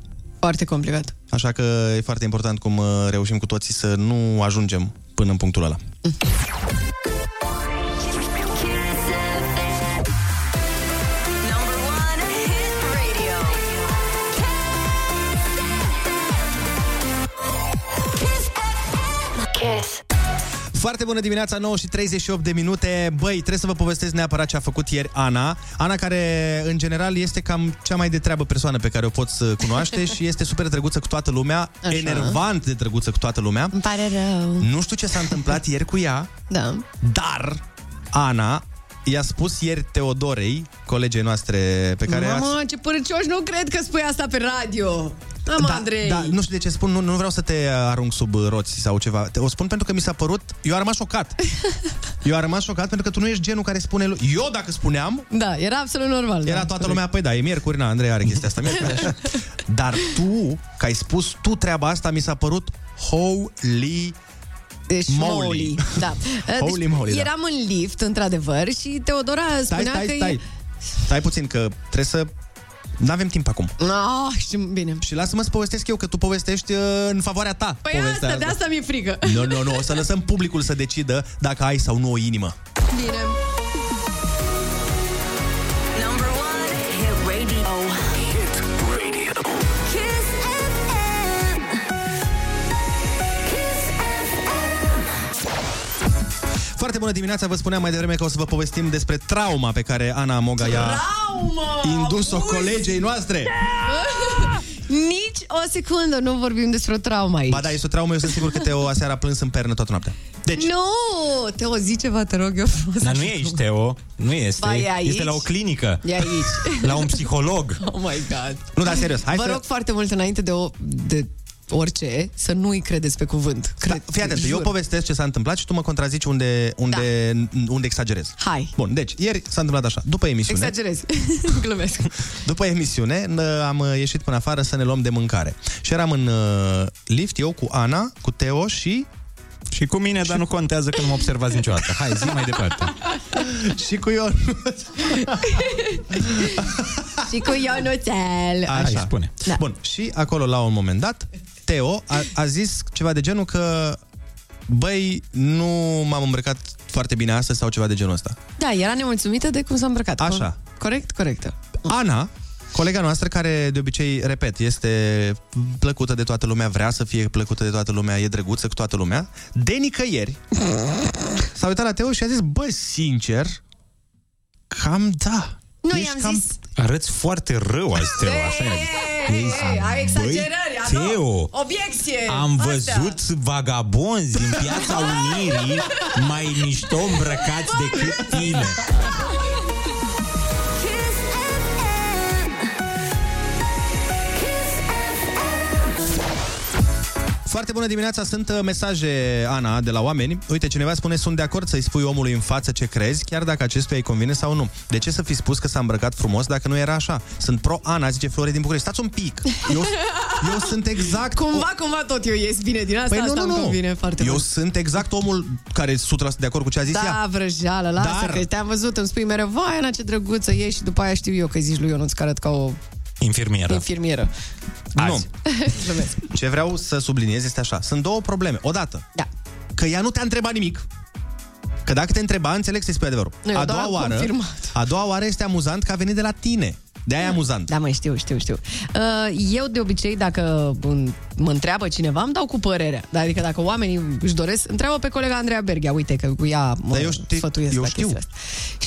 Foarte complicat. Așa că e foarte important cum uh, reușim cu toții să nu ajungem până în punctul ăla. Kiss. Foarte bună dimineața, 9 și 38 de minute. Băi, trebuie să vă povestesc neapărat ce a făcut ieri Ana. Ana care, în general, este cam cea mai de treabă persoană pe care o poți uh, cunoaște [laughs] și este super drăguță cu toată lumea, Așa. enervant de drăguță cu toată lumea. Îmi pare rău. Nu știu ce s-a întâmplat ieri cu ea, Da. dar Ana i-a spus ieri Teodorei, colegei noastre pe care a Mamă, ce părăcioși, nu cred că spui asta pe radio. Mamă, da, Andrei. Da, nu știu de ce spun, nu, nu vreau să te uh, arunc sub uh, roți sau ceva. Te, o spun pentru că mi s-a părut, eu am rămas șocat. [laughs] Eu am rămas șocat pentru că tu nu ești genul care spune, lu- eu dacă spuneam, Da, era absolut normal. era da, toată lumea, păi da, e miercuri, na, Andrei are chestia asta, [laughs] miercuri, așa. Dar tu, că ai spus tu treaba asta, mi s-a părut holy Deci, moly. moly. Da. [laughs] Holy deci, moly, da. eram în lift, într-adevăr, și Teodora Stai, spunea stai, că stai. e... Stai puțin, că trebuie să... Nu avem timp acum. Oh, știu, bine. Și lasă-mă să povestesc eu, că tu povestești uh, în favoarea ta. Păi povestea asta, de asta mi-e frică. Nu, nu, nu, o să lăsăm publicul să decidă dacă ai sau nu o inimă. Bine. Foarte bună dimineața, vă spuneam mai devreme că o să vă povestim despre trauma pe care Ana Moga i-a Traumă! indus-o colegei noastre. [laughs] Nici o secundă nu vorbim despre o traumă aici. Ba da, este o traumă, eu sunt sigur că Teo aseară a plâns în pernă toată noaptea. Deci, Nu! Teo, zi ceva, te rog eu frumos. Dar nu e aici, Teo. Nu este. Ba, e aici. Este la o clinică. E aici. La un psiholog. [laughs] Oh my God. Nu, dar serios, hai Vă să... rog foarte mult înainte de, o, de orice să nu-i credeți pe cuvânt. Cred, Da, fii atent, eu jur. povestesc ce s-a întâmplat și tu mă contrazici unde, unde, da. unde exagerez. Hai. Bun, deci, ieri s-a întâmplat așa. După emisiune, Exagerez. [laughs] Glumesc. după emisiune, n- am uh, ieșit până afară să ne luăm de mâncare. Și eram în uh, lift, eu cu Ana, cu Teo și... Și cu mine, dar nu contează că nu mă observați niciodată. Hai, zi mai departe. [laughs] și cu Ion. [laughs] și cu Ionuțel. Așa. spune. Da. Bun, și acolo, la un moment dat, Teo a, a zis ceva de genul că băi, nu m-am îmbrăcat foarte bine astăzi sau ceva de genul ăsta. Da, era nemulțumită de cum s-a îmbrăcat. Așa. Corect? Corectă. Ana, colega noastră care de obicei, repet, este plăcută de toată lumea, vrea să fie plăcută de toată lumea, e drăguță cu toată lumea, de nicăieri s-a uitat la Teo și a zis, bă, sincer, cam da. Nu, Ești i-am cam... zis... Arăți foarte rău azi, Teo, așa i-a zis. Ei, ai exagerări, Băi, alo? Teo, Obiecție! Am Astea. văzut vagabonzi în piața Unirii mai mișto îmbrăcați decât tine. Foarte bună dimineața, sunt uh, mesaje, Ana, de la oameni. Uite, cineva spune, sunt de acord să-i spui omului în față ce crezi, chiar dacă acestuia îi convine sau nu. De ce să fi spus că s-a îmbrăcat frumos dacă nu era așa? Sunt pro Ana, zice Flore din București. Stați un pic! Eu, Eu sunt exact... Cumva, cumva tot eu ies bine din asta, Păi nu, asta nu, îmi nu. convine foarte Eu mult. sunt exact omul care e 100% de acord cu ce a zis ea. Da, vrăjeală, lasă Dar- că te-am văzut, îmi spui mereu, vai, Ana, ce drăguță ești și după aia știu eu că zici lui Ionuț că arăt ca o Infirmieră. infirmieră. Nu. [laughs] Glumesc. Ce vreau să subliniez este așa. Sunt două probleme. Odată, da. că ea nu te-a întrebat nimic. Că dacă te întreba, înțeleg să-i spui adevărul. Nu, eu a doar doua am oară, confirmat. a doua oară este amuzant că a venit de la tine. De aia e amuzant. Da, mai știu, știu, știu. Uh, Eu, de obicei, dacă um, mă întreabă cineva, îmi dau cu părerea. Adică dacă oamenii își doresc, întreabă pe colega Andreea Berghia, uite că cu ea mă Dar eu știu- sfătuiesc eu la știu. chestia asta.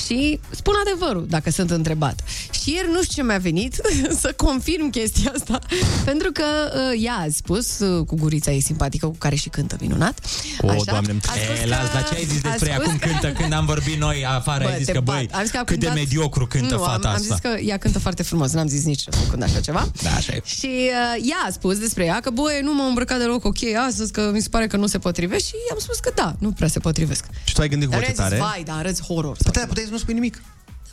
Și spun adevărul, dacă sunt întrebat. Și ieri nu știu ce mi-a venit [laughs] să confirm chestia asta, pentru că uh, ea a spus, uh, cu gurița ei simpatică, cu care și cântă minunat. O, Așa, doamne. a spus E, că- las, dar ce ai zis a despre ea? spus Cum că- cântă? Când am vorbit noi afară, Bă, ai zis te că, bat. băi, Am zis că a cât de cântat- mediocru cântă nu, fata am, am asta. zis că ea cântă foarte frumos, n-am zis nici o secundă așa ceva. Da, așa e. Și uh, ea a spus despre ea că, băi, nu m-am îmbrăcat deloc ok astăzi, că mi se pare că nu se potrivește și i-am spus că da, nu prea se potrivesc. Și tu ai gândit cu Dar voce mi-a zis, tare? vai, da, arăți horror. Sau Puteai, puteai să nu spui nimic.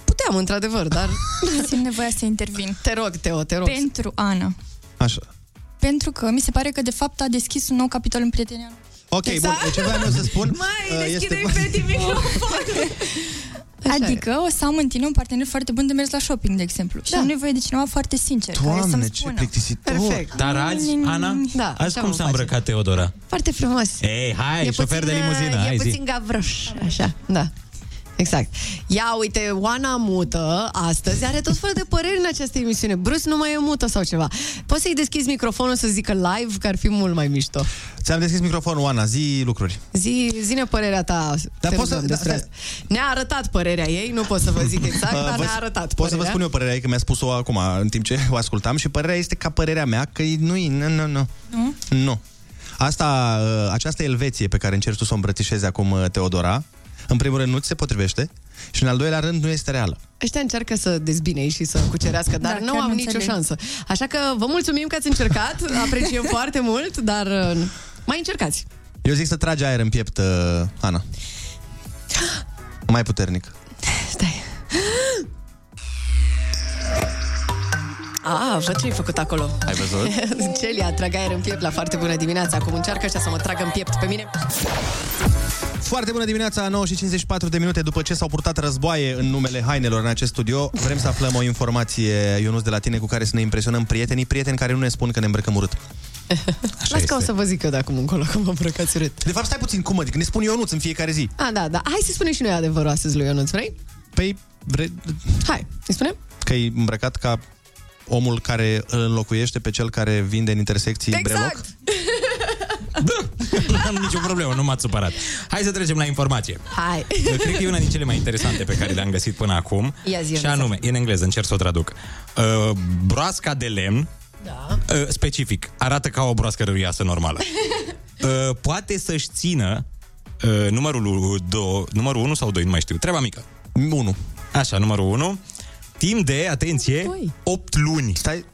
Puteam, într-adevăr, dar... [laughs] Simt nevoia să intervin. Te rog, Teo, te rog. Pentru Ana. Așa. Pentru că mi se pare că, de fapt, a deschis un nou capitol în prietenia noastră. Ok, Exact. bun. Ce vreau eu să spun [laughs] Mai, uh, deschide-i [laughs] este... Adică o să am în tine un partener foarte bun de mers la shopping, de exemplu. Și Da. am nevoie de cineva foarte sincer, care Doamne, să-mi ce spună. plictisitor. Perfect. Dar azi, Ana, Da, azi așa cum vom s-a face. îmbrăcat Teodora? Foarte frumos. Ei, hai, E șofer de puțin, limuzină, uh, hai E zi. puțin gavroș, așa, da. Exact. Ia uite, Oana mută astăzi are tot felul de păreri în această emisiune. Bruce nu mai e mută sau ceva. Poți să-i deschizi microfonul să zică live, că ar fi mult mai mișto. Ți-am deschis microfonul, Oana, zi lucruri. Zi, zine părerea ta. Dar poți să- despre da, asta. Ne-a arătat părerea ei, nu pot să vă zic exact, Uh, [laughs] dar vă- ne-a arătat Pot să vă părerea. spun eu părerea ei, că mi-a spus-o acum, în timp ce o ascultam, și părerea este ca părerea mea, că e- nu-i, nu, nu, nu. Nu? Nu. Asta, uh, această Elveție pe care încerci tu să o îmbrățișezi acum, uh, Teodora, în primul rând nu ți se potrivește și în al doilea rând nu este reală. Ăștia încearcă să dezbine ei și să cucerească, dar Da, nu chiar am nu nicio înțeleg. șansă. Așa că vă mulțumim că ați încercat, [laughs] apreciem foarte mult, dar uh, mai încercați. Eu zic să tragi aer în piept, uh, Ana. [gasps] Mai puternic. Ah, văd ce ai făcut acolo. Ai văzut? [laughs] Celia, trag aer în piept la foarte bună dimineața. Acum încearcă așa să mă tragă în piept pe mine. Foarte bună dimineața, 9 și 54 de minute după ce s-au purtat războaie în numele hainelor în acest studio. Vrem să aflăm o informație, Ionuț, de la tine cu care să ne impresionăm prietenii, prieteni care nu ne spun că ne îmbrăcăm urât. [laughs] Las că o să vă zic eu de acum încolo că mă îmbrăcați urât. De fapt, stai puțin, cum adică? Ne spun Ionuț în fiecare zi. Ah, da, da. Hai să spunem și noi adevărul astăzi lui Ionuț, vrei? Păi, vre... Hai, îi spunem? că e îmbrăcat ca omul care îl înlocuiește pe cel care vinde în intersecții breloc. Exact! [laughs] [laughs] Nu am nicio problemă, nu m-ați supărat. Hai să trecem la informație. Hai! Cred că e una din cele mai interesante pe care le-am găsit până acum. Ia zi, și Ionuț. anume, e în engleză, încerc să o traduc. Uh, broasca de lemn, Da. uh, specific, arată ca o broască râioasă normală. [laughs] Uh, poate să-și țină uh, numărul, do, numărul 1 sau 2, nu mai știu, treaba mică. 1. Așa, numărul 1. Timp de, atenție, 8 luni. Stai.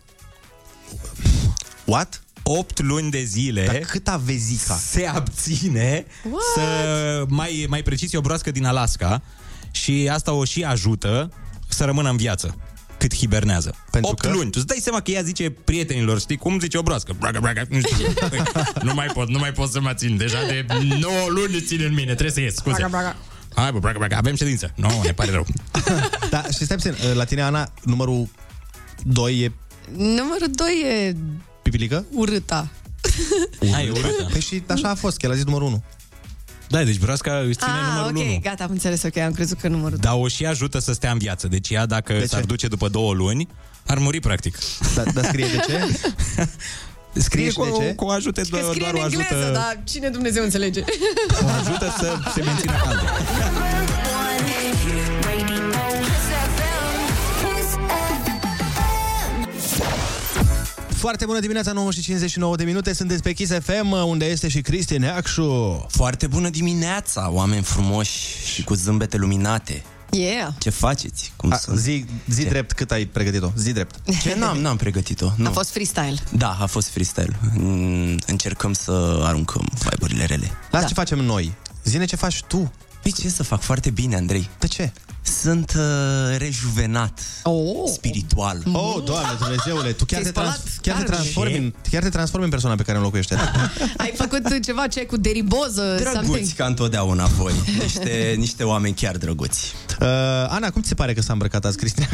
What? 8 luni de zile. Dar cât aveți ca? Se abține What? să, mai, mai precis, e o broască din Alaska și asta o și ajută să rămână în viață cât hibernează. Pentru 8 că? luni. Tu îți dai seama că ea zice prietenilor, știi cum zice o broască? Braga, braga, nu știu. Păi, [laughs] nu mai pot, nu mai pot să mă țin. Deja de 9 luni țin în mine, trebuie să ies, scuze. Braga, braga. Hai, bă, braga, braga, avem ședință. Nu, no, ne pare rău. [laughs] Da, și stai puțin, la tine, Ana, numărul 2 e Numărul 2 e pipilică? urâta. Hai, urâtă. Păi și așa a fost, că el a zis numărul 1. Da, deci broasca își ține ah, numărul ok, 1. gata, am înțeles, ok, am crezut că numărul Dar o și ajută să stea în viață. Deci ea, dacă ce? s-ar duce după două luni, ar muri practic. Da, dar scrie de ce? [laughs] Scrie și cu, de ce? cu ajute, Că doar, scrie doar în o engleză, ajută, dar cine Dumnezeu înțelege? o ajută să se mențină caldă. Foarte bună dimineața, 9 și 59 de minute, sunteți pe Kiss FM, unde este și Cristi Neacșu. Foarte bună dimineața, oameni frumoși și cu zâmbete luminate. Yeah. Ce faceți? Cum A, sunt? zi, zi drept cât ai pregătit-o, zi drept. Ce? N-am, n-am pregătit-o. Nu. A fost freestyle. Da, a fost freestyle. Mm, Încercăm să aruncăm vibe-urile rele. Las da. ce facem noi. Zine ce faci tu. Păi ce să fac? Foarte bine, Andrei. De ce? Sunt uh, rejuvenat oh. spiritual. Oh, Doamne Dumnezeule, tu chiar Te-ai te, trans- spălat chiar te carne. transformi în, chiar te transformi în persoana pe care o înlocuiește. [laughs] Ai făcut ceva ce cu deriboză? something? Drăguți ca întotdeauna voi. Niște, niște oameni chiar drăguți. Uh, Ana, cum ți se pare că s-a îmbrăcat azi Cristina?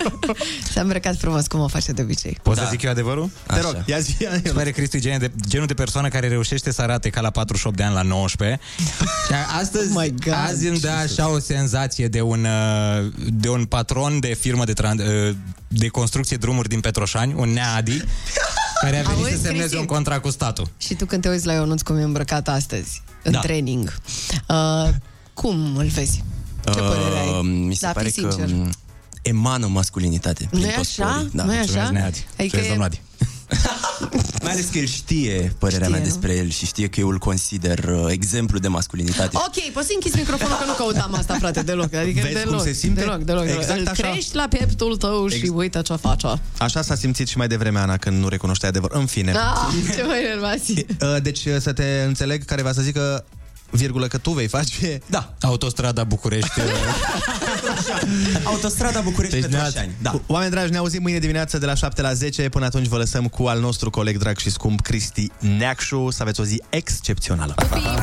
[laughs] S-a îmbrăcat frumos, cum o face de obicei. Poți da. să zic eu adevărul? Te rog, ia zi. Se pare Cristi genul de, genul de persoană care reușește să arate ca la 48 de ani la 19. [laughs] Și astăzi, Oh my God. azi îmi dă așa o senzație de un, uh, de un patron de firmă de, tran- uh, de construcție drumuri din Petroșani, un neadi, care a venit Auzi, să semneze Cristi? un contract cu statul. Și tu când te uiți la Ionuț cum e îmbrăcat astăzi, în Da. training, uh, cum îl vezi? Ce părere ai? Uh, mi se Da, pare fii că sincer. um, emană masculinitate. Nu prin e toți așa? porii. Da. Nu e Mulțumesc, așa? Neadi. Adică Mulțumesc, e- domnul Adi. [laughs] Mai ales că el știe părerea Știe, mea nu? despre el și știe că eu îl consider uh, exemplu de masculinitate. Ok, poți să închizi microfonul că nu căutam asta, frate, deloc. Adică Vezi deloc, cum se simte? Deloc, deloc, deloc. Exact Îl așa. crești la pieptul tău și Ex- uite ce face. Așa s-a simțit și mai devreme, Ana, când nu recunoștea adevăr. În fine. Ah, ce mai nervați. [laughs] Uh, Deci uh, să te înțeleg care va să zică virgulă că tu vei face. Da. Autostrada București. [laughs] uh, Autostrada București Deci Petroșani. Da. Oameni dragi, ne auzim mâine dimineață de la 7 la 10. Până atunci vă lăsăm cu al nostru coleg drag și scump, Cristi Neacșu. Să aveți o zi excepțională. Pa, pa.